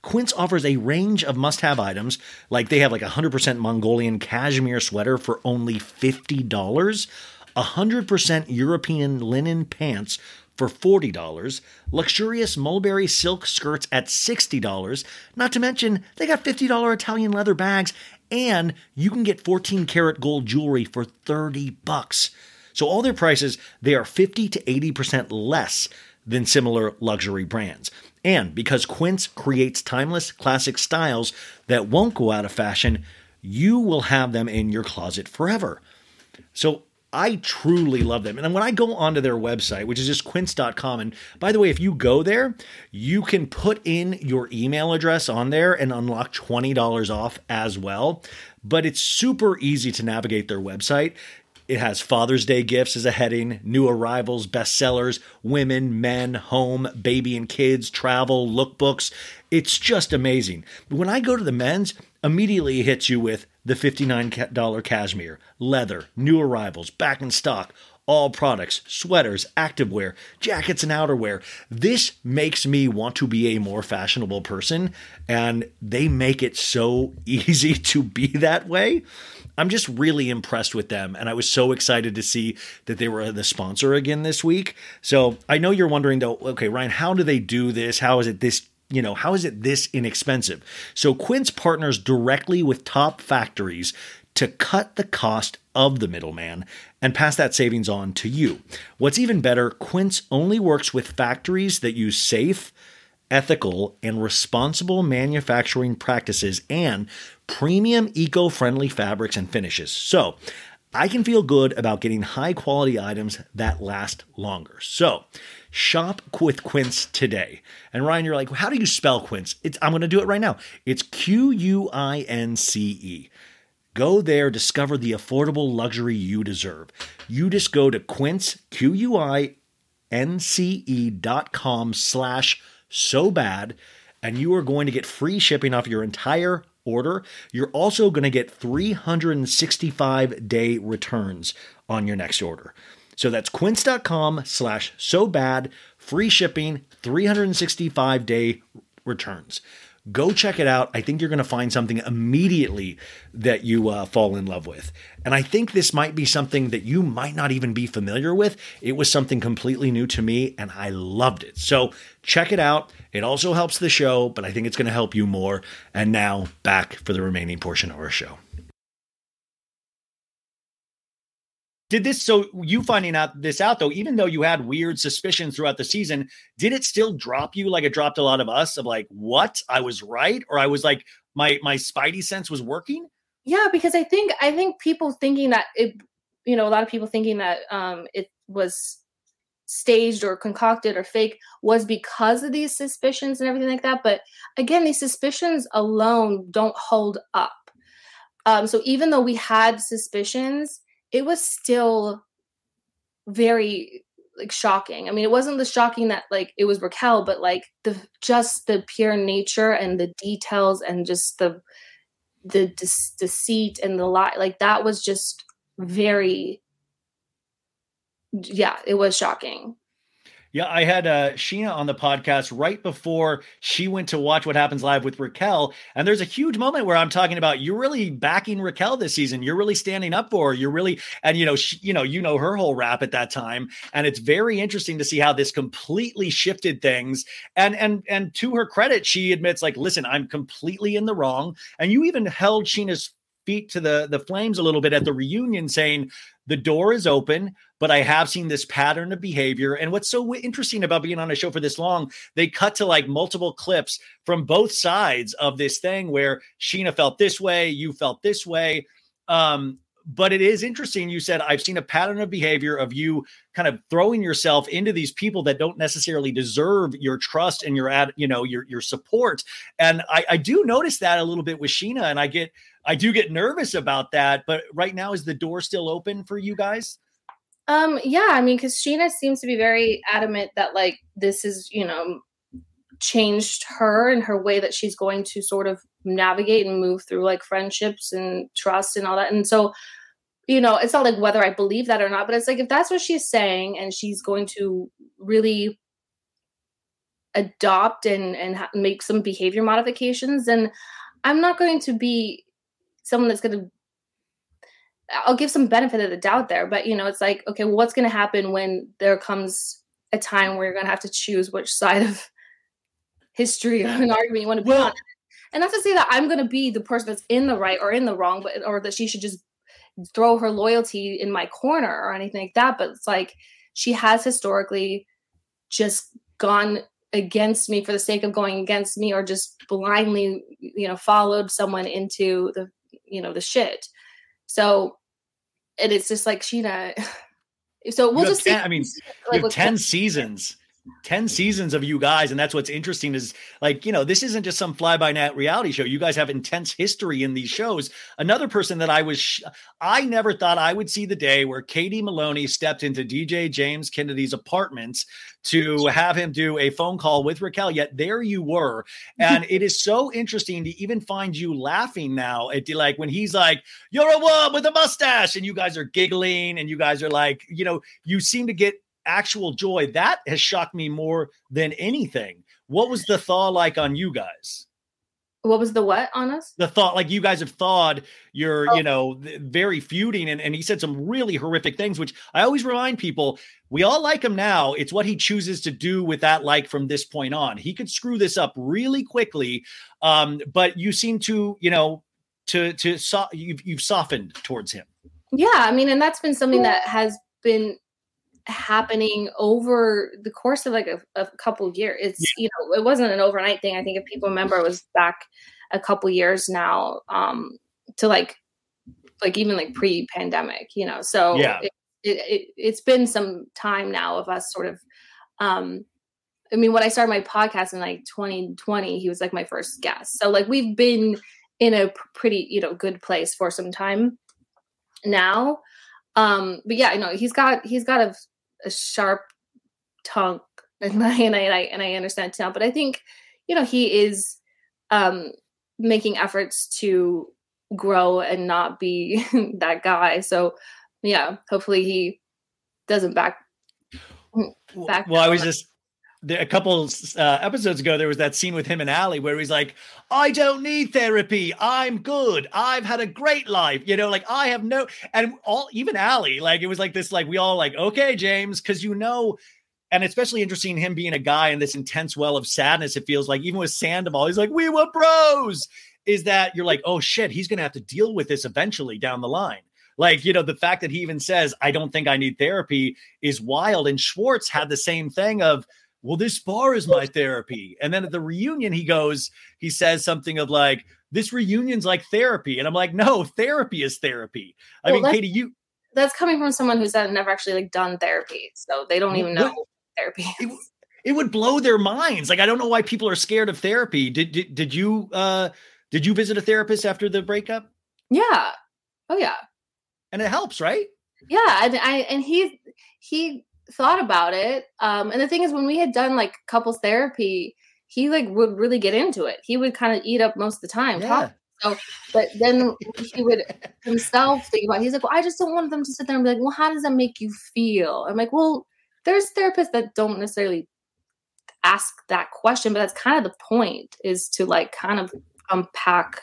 Quince offers a range of must have items, like they have like a 100% Mongolian cashmere sweater for only $50, 100% European linen pants for $40, luxurious mulberry silk skirts at $60, not to mention they got $50 Italian leather bags, and you can get 14 karat gold jewelry for 30 bucks. So all their prices, they are 50 to 80% less than similar luxury brands. And because Quince creates timeless classic styles that won't go out of fashion, you will have them in your closet forever. So I truly love them. And when I go onto their website, which is just quince.com, and by the way, if you go there, you can put in your email address on there and unlock $20 off as well. But it's super easy to navigate their website. It has Father's Day gifts as a heading, new arrivals, bestsellers, women, men, home, baby and kids, travel, lookbooks. It's just amazing. When I go to the men's, immediately it hits you with the $59 cashmere, leather, new arrivals, back in stock, all products, sweaters, activewear, jackets, and outerwear. This makes me want to be a more fashionable person, and they make it so easy to be that way. I'm just really impressed with them. And I was so excited to see that they were the sponsor again this week. So I know you're wondering though, okay, Ryan, how do they do this? How is it this you know, how is it this inexpensive? So Quince partners directly with top factories to cut the cost of the middleman and pass that savings on to you. What's even better, Quince only works with factories that use safe, ethical, and responsible manufacturing practices and premium eco friendly fabrics and finishes. So I can feel good about getting high quality items that last longer. So shop with Quince today. And Ryan, you're like, how do you spell Quince? It's, I'm going to do it right now. It's Q U I N C E. Go there, discover the affordable luxury you deserve. You just go to Quince, Q U I N C E dot com slash so bad, and you are going to get free shipping off your entire order. You're also going to get 365 day returns on your next order. So that's quince.com slash so bad, free shipping, 365 day returns. Go check it out. I think you're going to find something immediately that you uh, fall in love with. And I think this might be something that you might not even be familiar with. It was something completely new to me and I loved it. So check it out. It also helps the show, but I think it's going to help you more. And now back for the remaining portion of our show. Did this so you finding out this out though, even though you had weird suspicions throughout the season, did it still drop you like it dropped a lot of us of like, what? I was right? Or I was like, my my spidey sense was working? Yeah, because I think I think people thinking that it you know, a lot of people thinking that um it was staged or concocted or fake was because of these suspicions and everything like that. But again, these suspicions alone don't hold up. Um, so even though we had suspicions, it was still very like shocking. I mean, it wasn't the shocking that like it was Raquel, but like the just the pure nature and the details and just the the de- deceit and the lie. Like that was just very yeah, it was shocking. Yeah, I had uh, Scheana on the podcast right before she went to watch what happens live with Raquel, and there's a huge moment where I'm talking about you're really backing Raquel this season. You're really standing up for her. You're really, and you know, she, you know, you know her whole rap at that time, and it's very interesting to see how this completely shifted things. And and and to her credit, she admits like, listen, I'm completely in the wrong, and you even held Scheana's feet to the the flames a little bit at the reunion, saying the door is open but I have seen this pattern of behavior. And what's so interesting about being on a show for this long, they cut to like multiple clips from both sides of this thing where Scheana felt this way, you felt this way. Um, but it is interesting. You said, I've seen a pattern of behavior of you kind of throwing yourself into these people that don't necessarily deserve your trust and your ad, you know, your your support. And I, I do notice that a little bit with Scheana and I get I do get nervous about that. But right now, is the door still open for you guys? Um, yeah, I mean, because Scheana seems to be very adamant that like this is, you know, changed her and her way that she's going to sort of navigate and move through like friendships and trust and all that. And so, you know, it's not like whether I believe that or not, but it's like if that's what she's saying and she's going to really adopt and and ha- make some behavior modifications, then I'm not going to be someone that's going to I'll give some benefit of the doubt there, but you know, it's like, okay, well, what's going to happen when there comes a time where you're going to have to choose which side of history or an argument you want to be well, on? And not to say that I'm going to be the person that's in the right or in the wrong, but or that she should just throw her loyalty in my corner or anything like that. But it's like she has historically just gone against me for the sake of going against me, or just blindly, you know, followed someone into the, you know, the shit. So and it's just like Scheana. So we'll just. 10, see, I mean, like, ten seasons. 10 seasons of you guys and that's what's interesting is like you know this isn't just some fly by night reality show. You guys have intense history in these shows. Another person that i was sh- i never thought i would see the day where katie maloney stepped into dj james kennedy's apartment to have him do a phone call with raquel yet there you were. And it is so interesting to even find you laughing now at like when he's like you're a woman with a mustache and you guys are giggling and you guys are like you know you seem to get actual joy. That has shocked me more than anything. What was the thaw like on you guys? What was the what on us? The thought, like you guys have thawed, you're, oh. you know, very feuding. And, and he said some really horrific things, which I always remind people we all like him now. It's what he chooses to do with that like from this point on. He could screw this up really quickly. Um, but you seem to, you know, to, to, so, you've, you've softened towards him. Yeah. I mean, and that's been something that has been happening over the course of like a, a couple years. It's yeah. you know it wasn't an overnight thing. I think if people remember, it was back a couple years now um, to like like even like pre-pandemic. You know, so yeah. It, it, it, has been some time now of us sort of um I mean, when I started my podcast in like 2020, he was like my first guest. So like we've been in a pretty, you know, good place for some time now. Um, but yeah, you know, he's got he's got a a sharp tongue and I, and I and I understand now. But I think you know he is um, making efforts to grow and not be that guy. So yeah, hopefully he doesn't back. back well, I was just a couple uh, episodes ago, there was that scene with him and Ally where he's like, I don't need therapy. I'm good. I've had a great life. You know, like I have no, and all, even Ally, like it was like this, like we all like, okay, James, because you know, and especially interesting him being a guy in this intense well of sadness. It feels like even with Sandoval, he's like, we were bros. Is that you're like, oh shit, he's to have to deal with this eventually down the line. Like, you know, the fact that he even says, I don't think I need therapy is wild. And Schwartz had the same thing of, well, this bar is my therapy. And then at the reunion, he goes, he says something of like, this reunion's like therapy. And I'm like, no, therapy is therapy. I well, mean, Katie, you. That's coming from someone who's never actually like done therapy. So they don't even know therapy it, it, would blow their minds. Like, I don't know why people are scared of therapy. Did, did, did you, uh, did you visit a therapist after the breakup? Yeah. Oh yeah. And it helps, right? Yeah. And I, and he, he thought about it. Um, and the thing is, when we had done like couples therapy, he like would really get into it. He would kind of eat up most of the time. Yeah. So, but then he would himself think about. It. He's like, well, I just don't want them to sit there and be like, well, how does that make you feel? I'm like, well, there's therapists that don't necessarily ask that question, but that's kind of the point is to like kind of unpack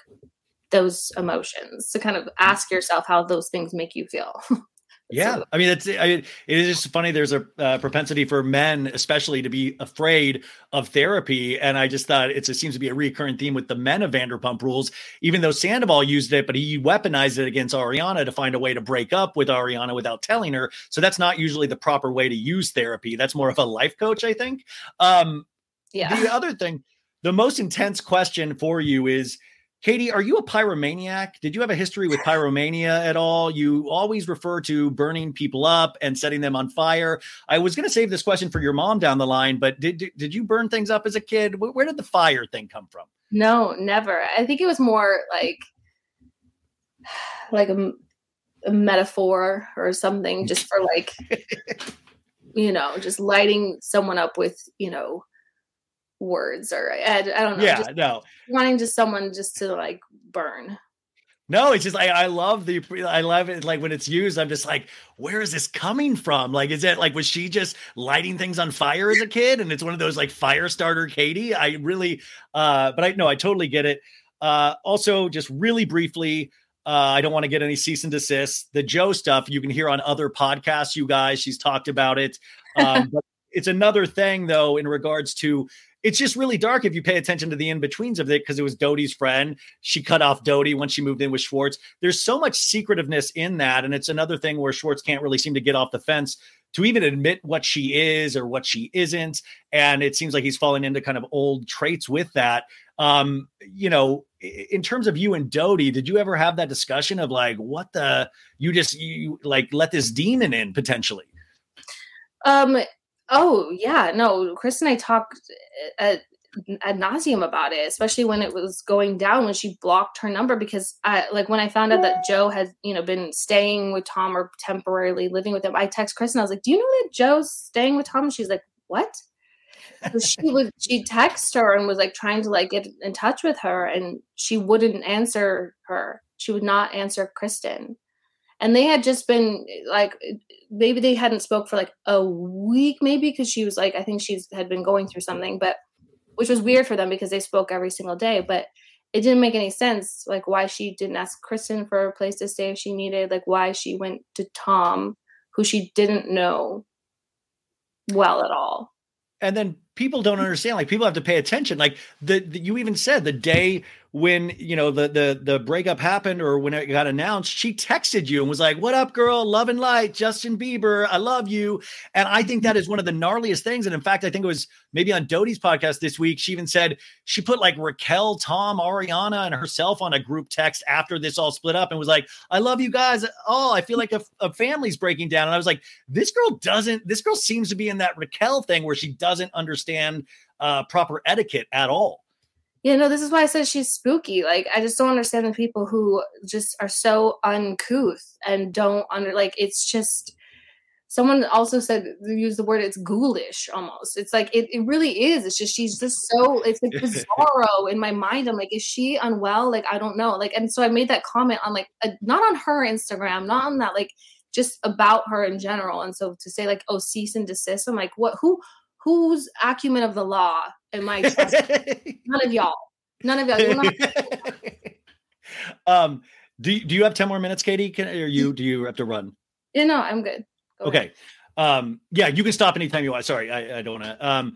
those emotions to kind of ask yourself how those things make you feel. Yeah, I mean it's I, it is just funny. There's a uh, propensity for men, especially, to be afraid of therapy, and I just thought it seems to be a recurring theme with the men of Vanderpump Rules. Even though Sandoval used it, but he weaponized it against Ariana to find a way to break up with Ariana without telling her. So that's not usually the proper way to use therapy. That's more of a life coach, I think. Um, yeah. The other thing, the most intense question for you is Katie, are you a pyromaniac? Did you have a history with pyromania at all? You always refer to burning people up and setting them on fire. I was going to save this question for your mom down the line, but did did you burn things up as a kid? Where did the fire thing come from? No, never. I think it was more like like a, a metaphor or something just for like you know, just lighting someone up with, you know, words or I, I don't know. Yeah, no. Wanting just someone just to like burn. No, it's just I, I love the I love it like when it's used. I'm just like, where is this coming from? Like, is it like was she just lighting things on fire as a kid? And it's one of those like fire starter Katie. I really uh but I know I totally get it. Uh also just really briefly, uh, I don't want to get any cease and desist. The Jo stuff you can hear on other podcasts, you guys. She's talked about it. Um, but it's another thing though in regards to it's just really dark if you pay attention to the in betweens of it because it was Doute's friend. She cut off Doute when she moved in with Schwartz. There's so much secretiveness in that. And it's another thing where Schwartz can't really seem to get off the fence to even admit what she is or what she isn't. And it seems like he's falling into kind of old traits with that. Um, you know, in terms of you and Doty, did you ever have that discussion of like, what the, you just, you like let this demon in potentially? Um, Oh yeah, no. Chris and I talked uh, at, ad nauseum about it, especially when it was going down when she blocked her number because I like when I found out that Jo had you know been staying with Tom or temporarily living with him. I text Chris and I was like, "Do you know that Jo's staying with Tom?" And she's like, "What?" So she would she text her and was like trying to like get in touch with her, and she wouldn't answer her. She would not answer Kristen and they had just been like maybe they hadn't spoke for like a week maybe because she was like i think she's had been going through something but which was weird for them because they spoke every single day but it didn't make any sense like why she didn't ask kristen for a place to stay if she needed like why she went to tom who she didn't know well at all. And then people don't understand like people have to pay attention. Like the, the, you even said the day when you know the the the breakup happened or when it got announced she texted you and was like what up girl? Love and light justin bieber i love you. And i think that is one of the gnarliest things. And in fact i think it was maybe on Doute's podcast this week she even said she put like raquel tom ariana and herself on a group text after this all split up and was like i love you guys oh i feel like a, a family's breaking down. And i was like this girl doesn't this girl seems to be in that raquel thing where she doesn't understand uh proper etiquette at all you know, this is why I said she's spooky. Like, I just don't understand the people who just are so uncouth and don't under like it's just someone also said use the word it's ghoulish almost. It's like it, it really is. It's just she's just so it's like bizarro in my mind. I'm like, is she unwell? Like, I don't know. Like, and so I made that comment on like a, not on her Instagram, not on that, like just about her in general. And so to say like, oh, cease and desist, I'm like, what who whose acumen of the law am I trusting? None of y'all. None of y'all. um, do do you have ten more minutes, Katie? Can or you do you have to run? Yeah, no, I'm good. Go okay. Ahead. Um, yeah, you can stop anytime you want. Sorry, I, I don't want to. Um,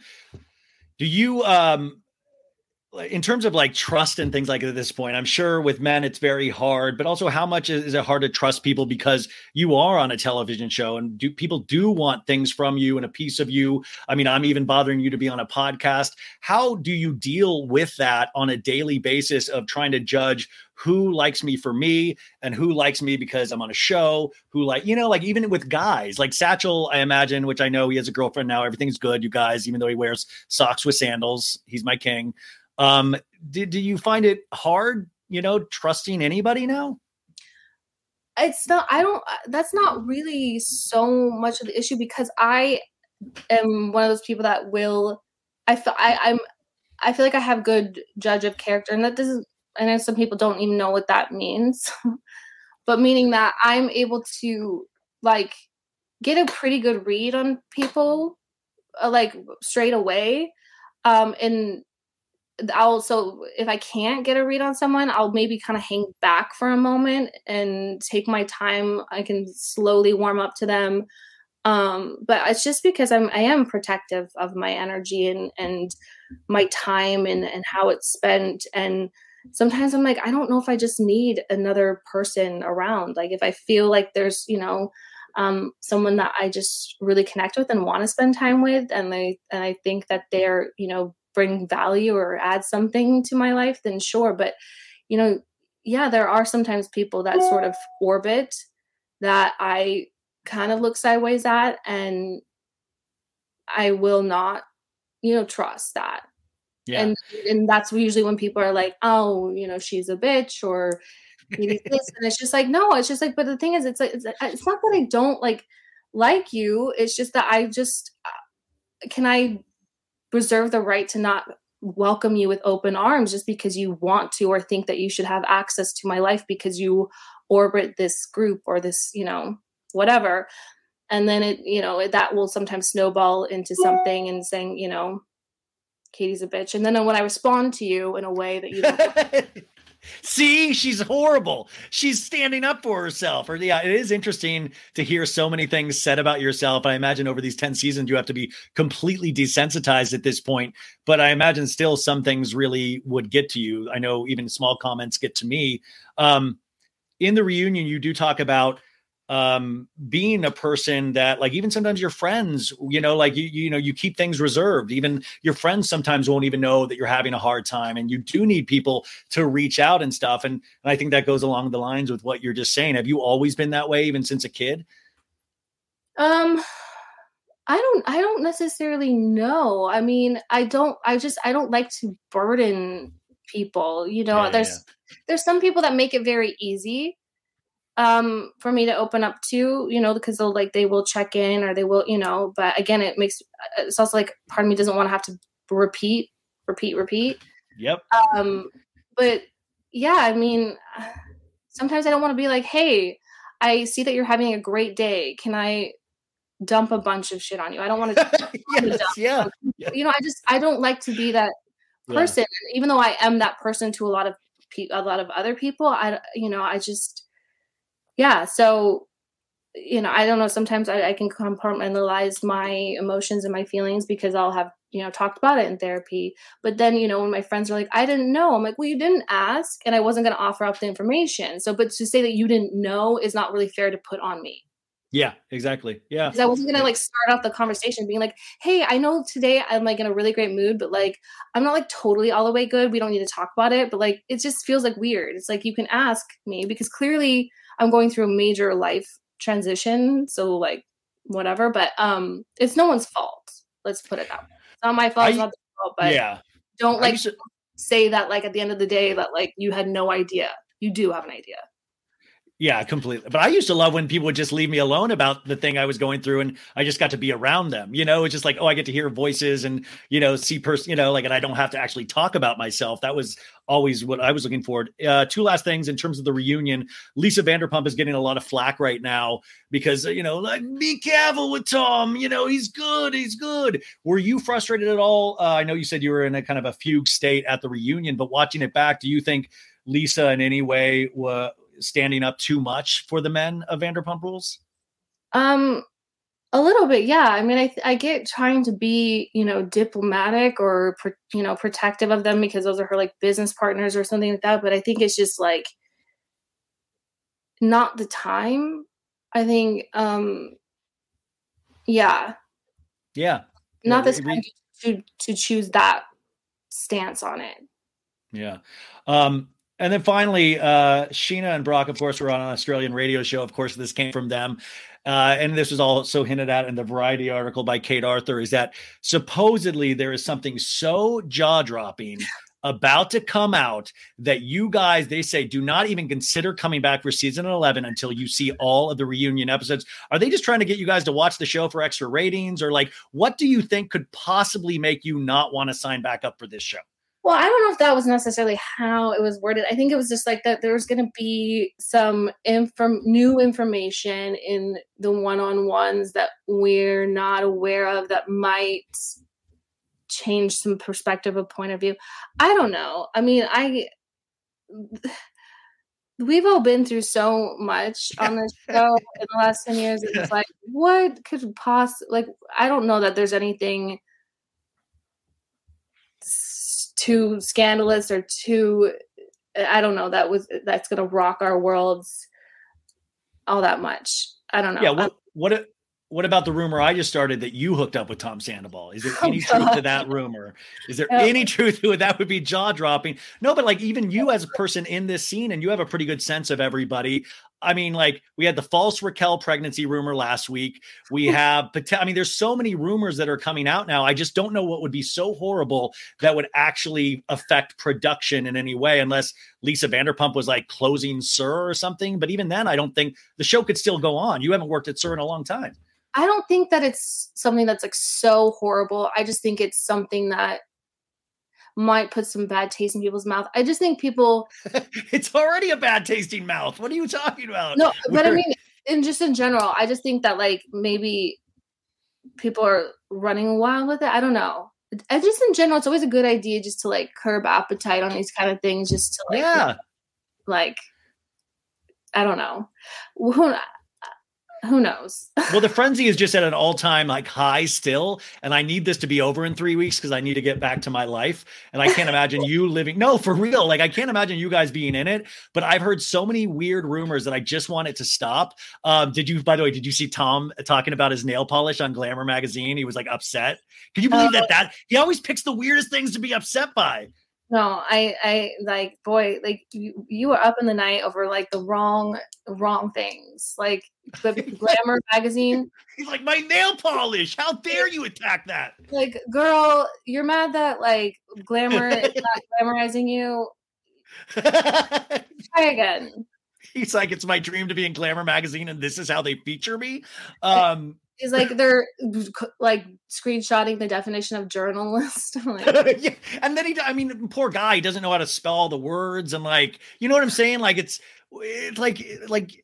do you um in terms of like trust and things like at this point i'm sure with men it's very hard but also how much is it hard to trust people because you are on a television show and do people do want things from you and a piece of you i mean i'm even bothering you to be on a podcast how do you deal with that on a daily basis of trying to judge who likes me for me and who likes me because I'm on a show, who like, you know, like even with guys, like Satchel, I imagine, which I know he has a girlfriend now, everything's good, you guys, even though he wears socks with sandals, he's my king. Um, did, do you find it hard, you know, trusting anybody now? It's not, I don't, uh, that's not really so much of the issue because I am one of those people that will, I feel, I, I'm, I feel like I have good judge of character and that doesn't, I know some people don't even know what that means, but meaning that I'm able to like get a pretty good read on people uh, like straight away um and I'll so if I can't get a read on someone, I'll maybe kind of hang back for a moment and take my time. I can slowly warm up to them. Um, but it's just because I'm I am protective of my energy and and my time and and how it's spent. And sometimes I'm like, I don't know if I just need another person around. Like if I feel like there's, you know, um, someone that I just really connect with and want to spend time with, and I and I think that they're you know bring value or add something to my life, then sure. But you know, yeah, there are sometimes people that sort of orbit that I kind of look sideways at, and I will not, you know, trust that. Yeah. And and that's usually when people are like, oh, you know, she's a bitch or this and it's just like no it's just like but the thing is it's like it's, it's not that i don't like like you it's just that i just uh, can i reserve the right to not welcome you with open arms just because you want to or think that you should have access to my life because you orbit this group or this you know whatever. And then it you know that will sometimes snowball into something and saying you know katie's a bitch. And then when i respond to you in a way that you don't See, she's horrible. She's standing up for herself. Or yeah, it is interesting to hear so many things said about yourself. I imagine over these 10 seasons you have to be completely desensitized at this point, but I imagine still some things really would get to you. I know even small comments get to me. Um in the reunion you do talk about um, being a person that like even sometimes your friends you know like you you know you keep things reserved. Even your friends sometimes won't even know that you're having a hard time and you do need people to reach out and stuff. And, and i think that goes along the lines with what you're just saying. Have you always been that way even since a kid? Um i don't i don't necessarily know. I mean i don't i just i don't like to burden people you know? Yeah, there's yeah. there's some people that make it very easy um, for me to open up to, you know, because they'll like they will check in or they will, you know. But again, it makes it's also like part of me doesn't want to have to repeat, repeat, repeat. Yep. Um, but yeah, I mean, sometimes I don't want to be like, hey, I see that you're having a great day. Can I dump a bunch of shit on you? I don't want to. yes, yeah. You know, I just I don't like to be that person, yeah. even though I am that person to a lot of pe- a lot of other people. I you know I just yeah so you know i don't know sometimes I, I, can compartmentalize my emotions and my feelings because i'll have you know talked about it in therapy but then you know when my friends are like i didn't know i'm like well you didn't ask and i wasn't going to offer up the information so but to say that you didn't know is not really fair to put on me yeah, exactly. Yeah. Because I wasn't gonna like start off the conversation being like, hey, I know today I'm like in a really great mood, but like I'm not like totally all the way good. We don't need to talk about it. But like it just feels like weird. It's like you can ask me because clearly I'm going through a major life transition. So like whatever. But um it's no one's fault. Let's put it that way. It's not my fault, I, it's not fault, but yeah. don't like to- say that like at the end of the day that like you had no idea. You do have an idea. Yeah, completely. But I used to love when people would just leave me alone about the thing I was going through and I just got to be around them. You know, it's just like, oh, I get to hear voices and, you know, see person, you know, like, and I don't have to actually talk about myself. That was always what I was looking for. Uh, two last things in terms of the reunion. Lisa Vanderpump is getting a lot of flack right now because, you know, like, be careful with Tom. You know, he's good. He's good. Were you frustrated at all? Uh, I know you said you were in a kind of a fugue state at the reunion, but watching it back, do you think Lisa in any way was standing up too much for the men of Vanderpump Rules? Um, a little bit, yeah. I mean, I I get trying to be, you know, diplomatic or you know protective of them because those are her like business partners or something like that. But I think it's just like not the time. I think, um, yeah, yeah, not yeah, the time to to choose that stance on it. Yeah. Um, and then finally, uh, Scheana and Brock, of course, were on an Australian radio show. Of course, this came from them. Uh, and this was also hinted at in the Variety article by Kate Aurthur is that supposedly there is something so jaw dropping about to come out that you guys, they say, do not even consider coming back for season 11 until you see all of the reunion episodes. Are they just trying to get you guys to watch the show for extra ratings? Or like, what do you think could possibly make you not want to sign back up for this show? Well, I don't know if that was necessarily how it was worded. I think it was just like that there was going to be some inform- new information in the one-on-ones that we're not aware of that might change some perspective of point of view. I don't know. I mean, I we've all been through so much on this show in the last 10 years. It's like, what could possibly, like, I don't know that there's anything too scandalous or too, I don't know, that was, that's going to rock our worlds all that much. I don't know. Yeah. What, um, what, what about the rumor I just started that you hooked up with Tom Sandoval? Is there oh, any truth to that rumor? Is there any truth to it? That would be jaw dropping. No, but like even you as a person in this scene, and you have a pretty good sense of everybody. I mean, like we had the false Raquel pregnancy rumor last week. We have, I mean, there's so many rumors that are coming out now. I just don't know what would be so horrible that would actually affect production in any way, unless Lisa Vanderpump was like closing SUR or something. But even then, I don't think the show could still go on. You haven't worked at SUR in a long time. I don't think that it's something that's like so horrible. I just think it's something that might put some bad taste in people's mouth. I just think people It's already a bad tasting mouth. What are you talking about? No, but We're... I mean in just in general, I just think that like maybe people are running wild with it. I don't know. I just in general, it's always a good idea just to like curb appetite on these kind of things, just to like, yeah, like I don't know who knows? well, the frenzy is just at an all time like high still, and I need this to be over in three weeks because I need to get back to my life. And I can't imagine you living. No, for real. Like I can't imagine you guys being in it. But I've heard so many weird rumors that I just want it to stop. Um, did you, by the way, did you see Tom talking about his nail polish on Glamour magazine? He was like upset. Can you believe that? That he always picks the weirdest things to be upset by. No, I, I like, boy, like you, you were up in the night over like the wrong, wrong things. Like the Glamour magazine. He's like, my nail polish. How dare you attack that? Like, girl, you're mad that like Glamour is not glamorizing you. Try again. He's like, it's my dream to be in Glamour magazine, and this is how they feature me. Um, is like they're like screenshotting the definition of journalist. like, yeah. And then he, I mean, poor guy, he doesn't know how to spell all the words and like, you know what I'm saying? Like it's, it's like, like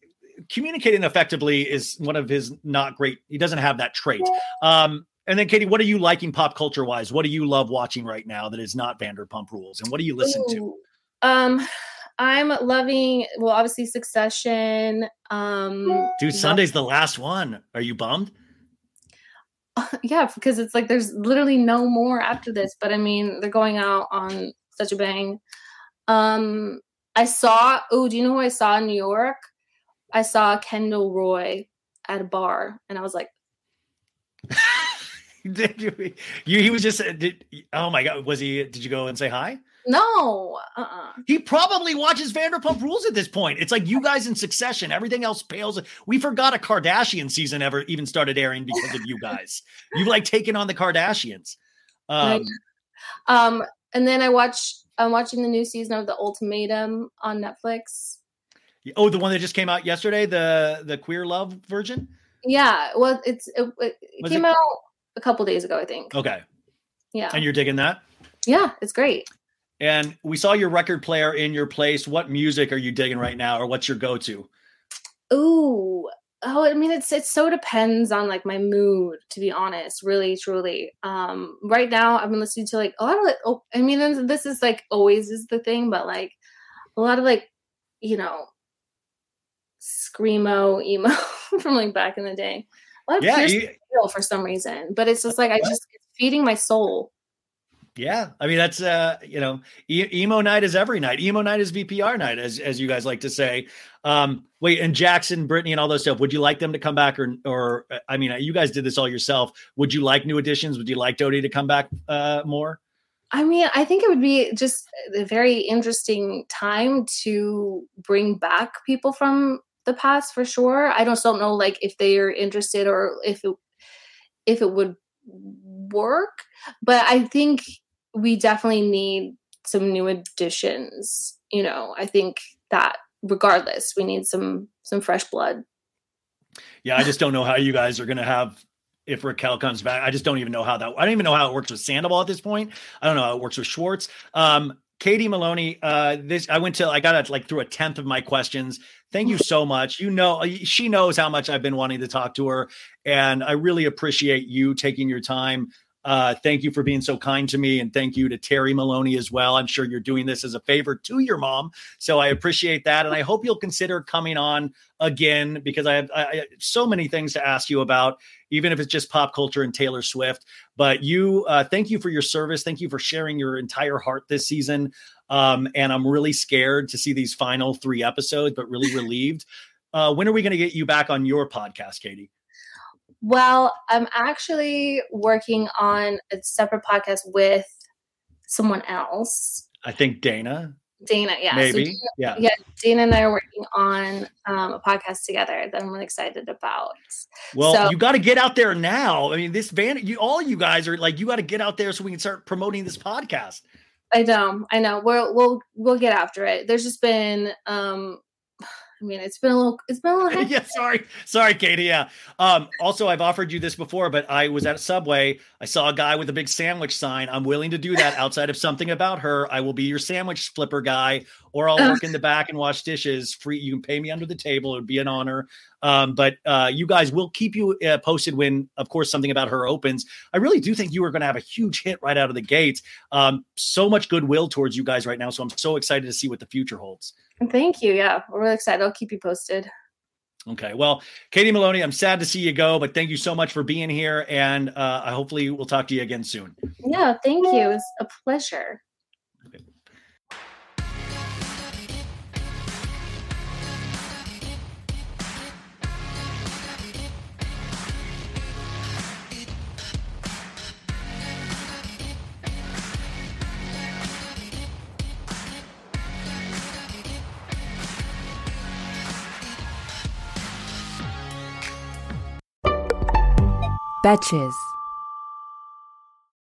communicating effectively is one of his not great. He doesn't have that trait. Um, and then Katie, what are you liking pop culture wise? What do you love watching right now that is not Vanderpump Rules? And what do you listen Ooh, to? Um, I'm loving well, obviously Succession. Um, dude, Sunday's the last one. Are you bummed? yeah, because it's like there's literally no more after this. But I mean, they're going out on such a bang. Um, I saw. Oh, do you know who I saw in New York? I saw Kendall Roy at a bar, and I was like, "Did you? You? He was just. Did, oh my god! Was he? Did you go and say hi? No. Uh-uh. He probably watches Vanderpump Rules at this point. It's like you guys in succession. Everything else pales. We forgot a Kardashian season ever even started airing because of you guys. You've like taken on the Kardashians. Um, um and then I watch I'm watching the new season of The Ultimatum on Netflix. Oh, the one that just came out yesterday, the the queer love version? Yeah. Well, it's it, it came it? out a couple days ago, I think. Okay. Yeah. And you're digging that? Yeah, it's great. And we saw your record player in your place. What music are you digging right now, or what's your go-to? Ooh, oh, I mean, it's it so depends on like my mood, to be honest. Really, truly. Um, right now, I've been listening to like a lot of like. Oh, I mean, this is like always is the thing, but like a lot of like, you know, screamo emo from like back in the day. A lot of yeah, you, for some reason, but it's just like I just it's feeding my soul. Yeah, I mean that's uh you know e- emo night is every night. Emo night is VPR night, as as you guys like to say. Um, wait, and Jackson, Brittany, and all those stuff. Would you like them to come back, or or uh, I mean, you guys did this all yourself. Would you like new additions? Would you like Doute to come back uh, more? I mean, I think it would be just a very interesting time to bring back people from the past for sure. I just don't know like if they are interested or if it if it would work, but I think we definitely need some new additions. You know, I think that regardless, we need some some fresh blood. Yeah, I just don't know how you guys are going to have if Raquel comes back. I just don't even know how that. I don't even know how it works with Sandoval at this point. I don't know how it works with Schwartz. Um, Katie Maloney, uh, this I went to. I got like through a tenth of my questions. Thank you so much. You know, she knows how much I've been wanting to talk to her, and I really appreciate you taking your time uh, thank you for being so kind to me. And thank you to Terry Maloney as well. I'm sure you're doing this as a favor to your mom. So I appreciate that. And I hope you'll consider coming on again because I have, I, I have so many things to ask you about, even if it's just pop culture and Taylor Swift. But you, uh, thank you for your service. Thank you for sharing your entire heart this season. Um, and I'm really scared to see these final three episodes, but really relieved. Uh, when are we going to get you back on your podcast, Katie? Well, I'm actually working on a separate podcast with someone else. I think Dana. Dana, yeah. Maybe. So Dana, yeah. Yeah. Dana and I are working on um, a podcast together that I'm really excited about. Well, So- you got to get out there now. I mean, this van, you all you guys are like, you got to get out there so we can start promoting this podcast. I know, I know. We'll we'll we'll get after it. There's just been um I mean it's been a little it's been a little hectic. yeah, sorry, sorry, Katie. Yeah. Um, also, I've offered you this before, but I was at a Subway. I saw a guy with a big sandwich sign. I'm willing to do that outside of something about her. I will be your sandwich flipper guy, or I'll work in the back and wash dishes. Free. You can pay me under the table. It would be an honor. Um, but uh, you guys will keep you uh, posted when, of course, something about her opens. I really do think you are going to have a huge hit right out of the gates. Um, so much goodwill towards you guys right now. So I'm so excited to see what the future holds. Thank you. Yeah, we're really excited. I'll keep you posted. Okay. Well, Katie Maloney, I'm sad to see you go, but thank you so much for being here. And uh, I hopefully we'll talk to you again soon. Yeah, thank you. It's a pleasure. Betches.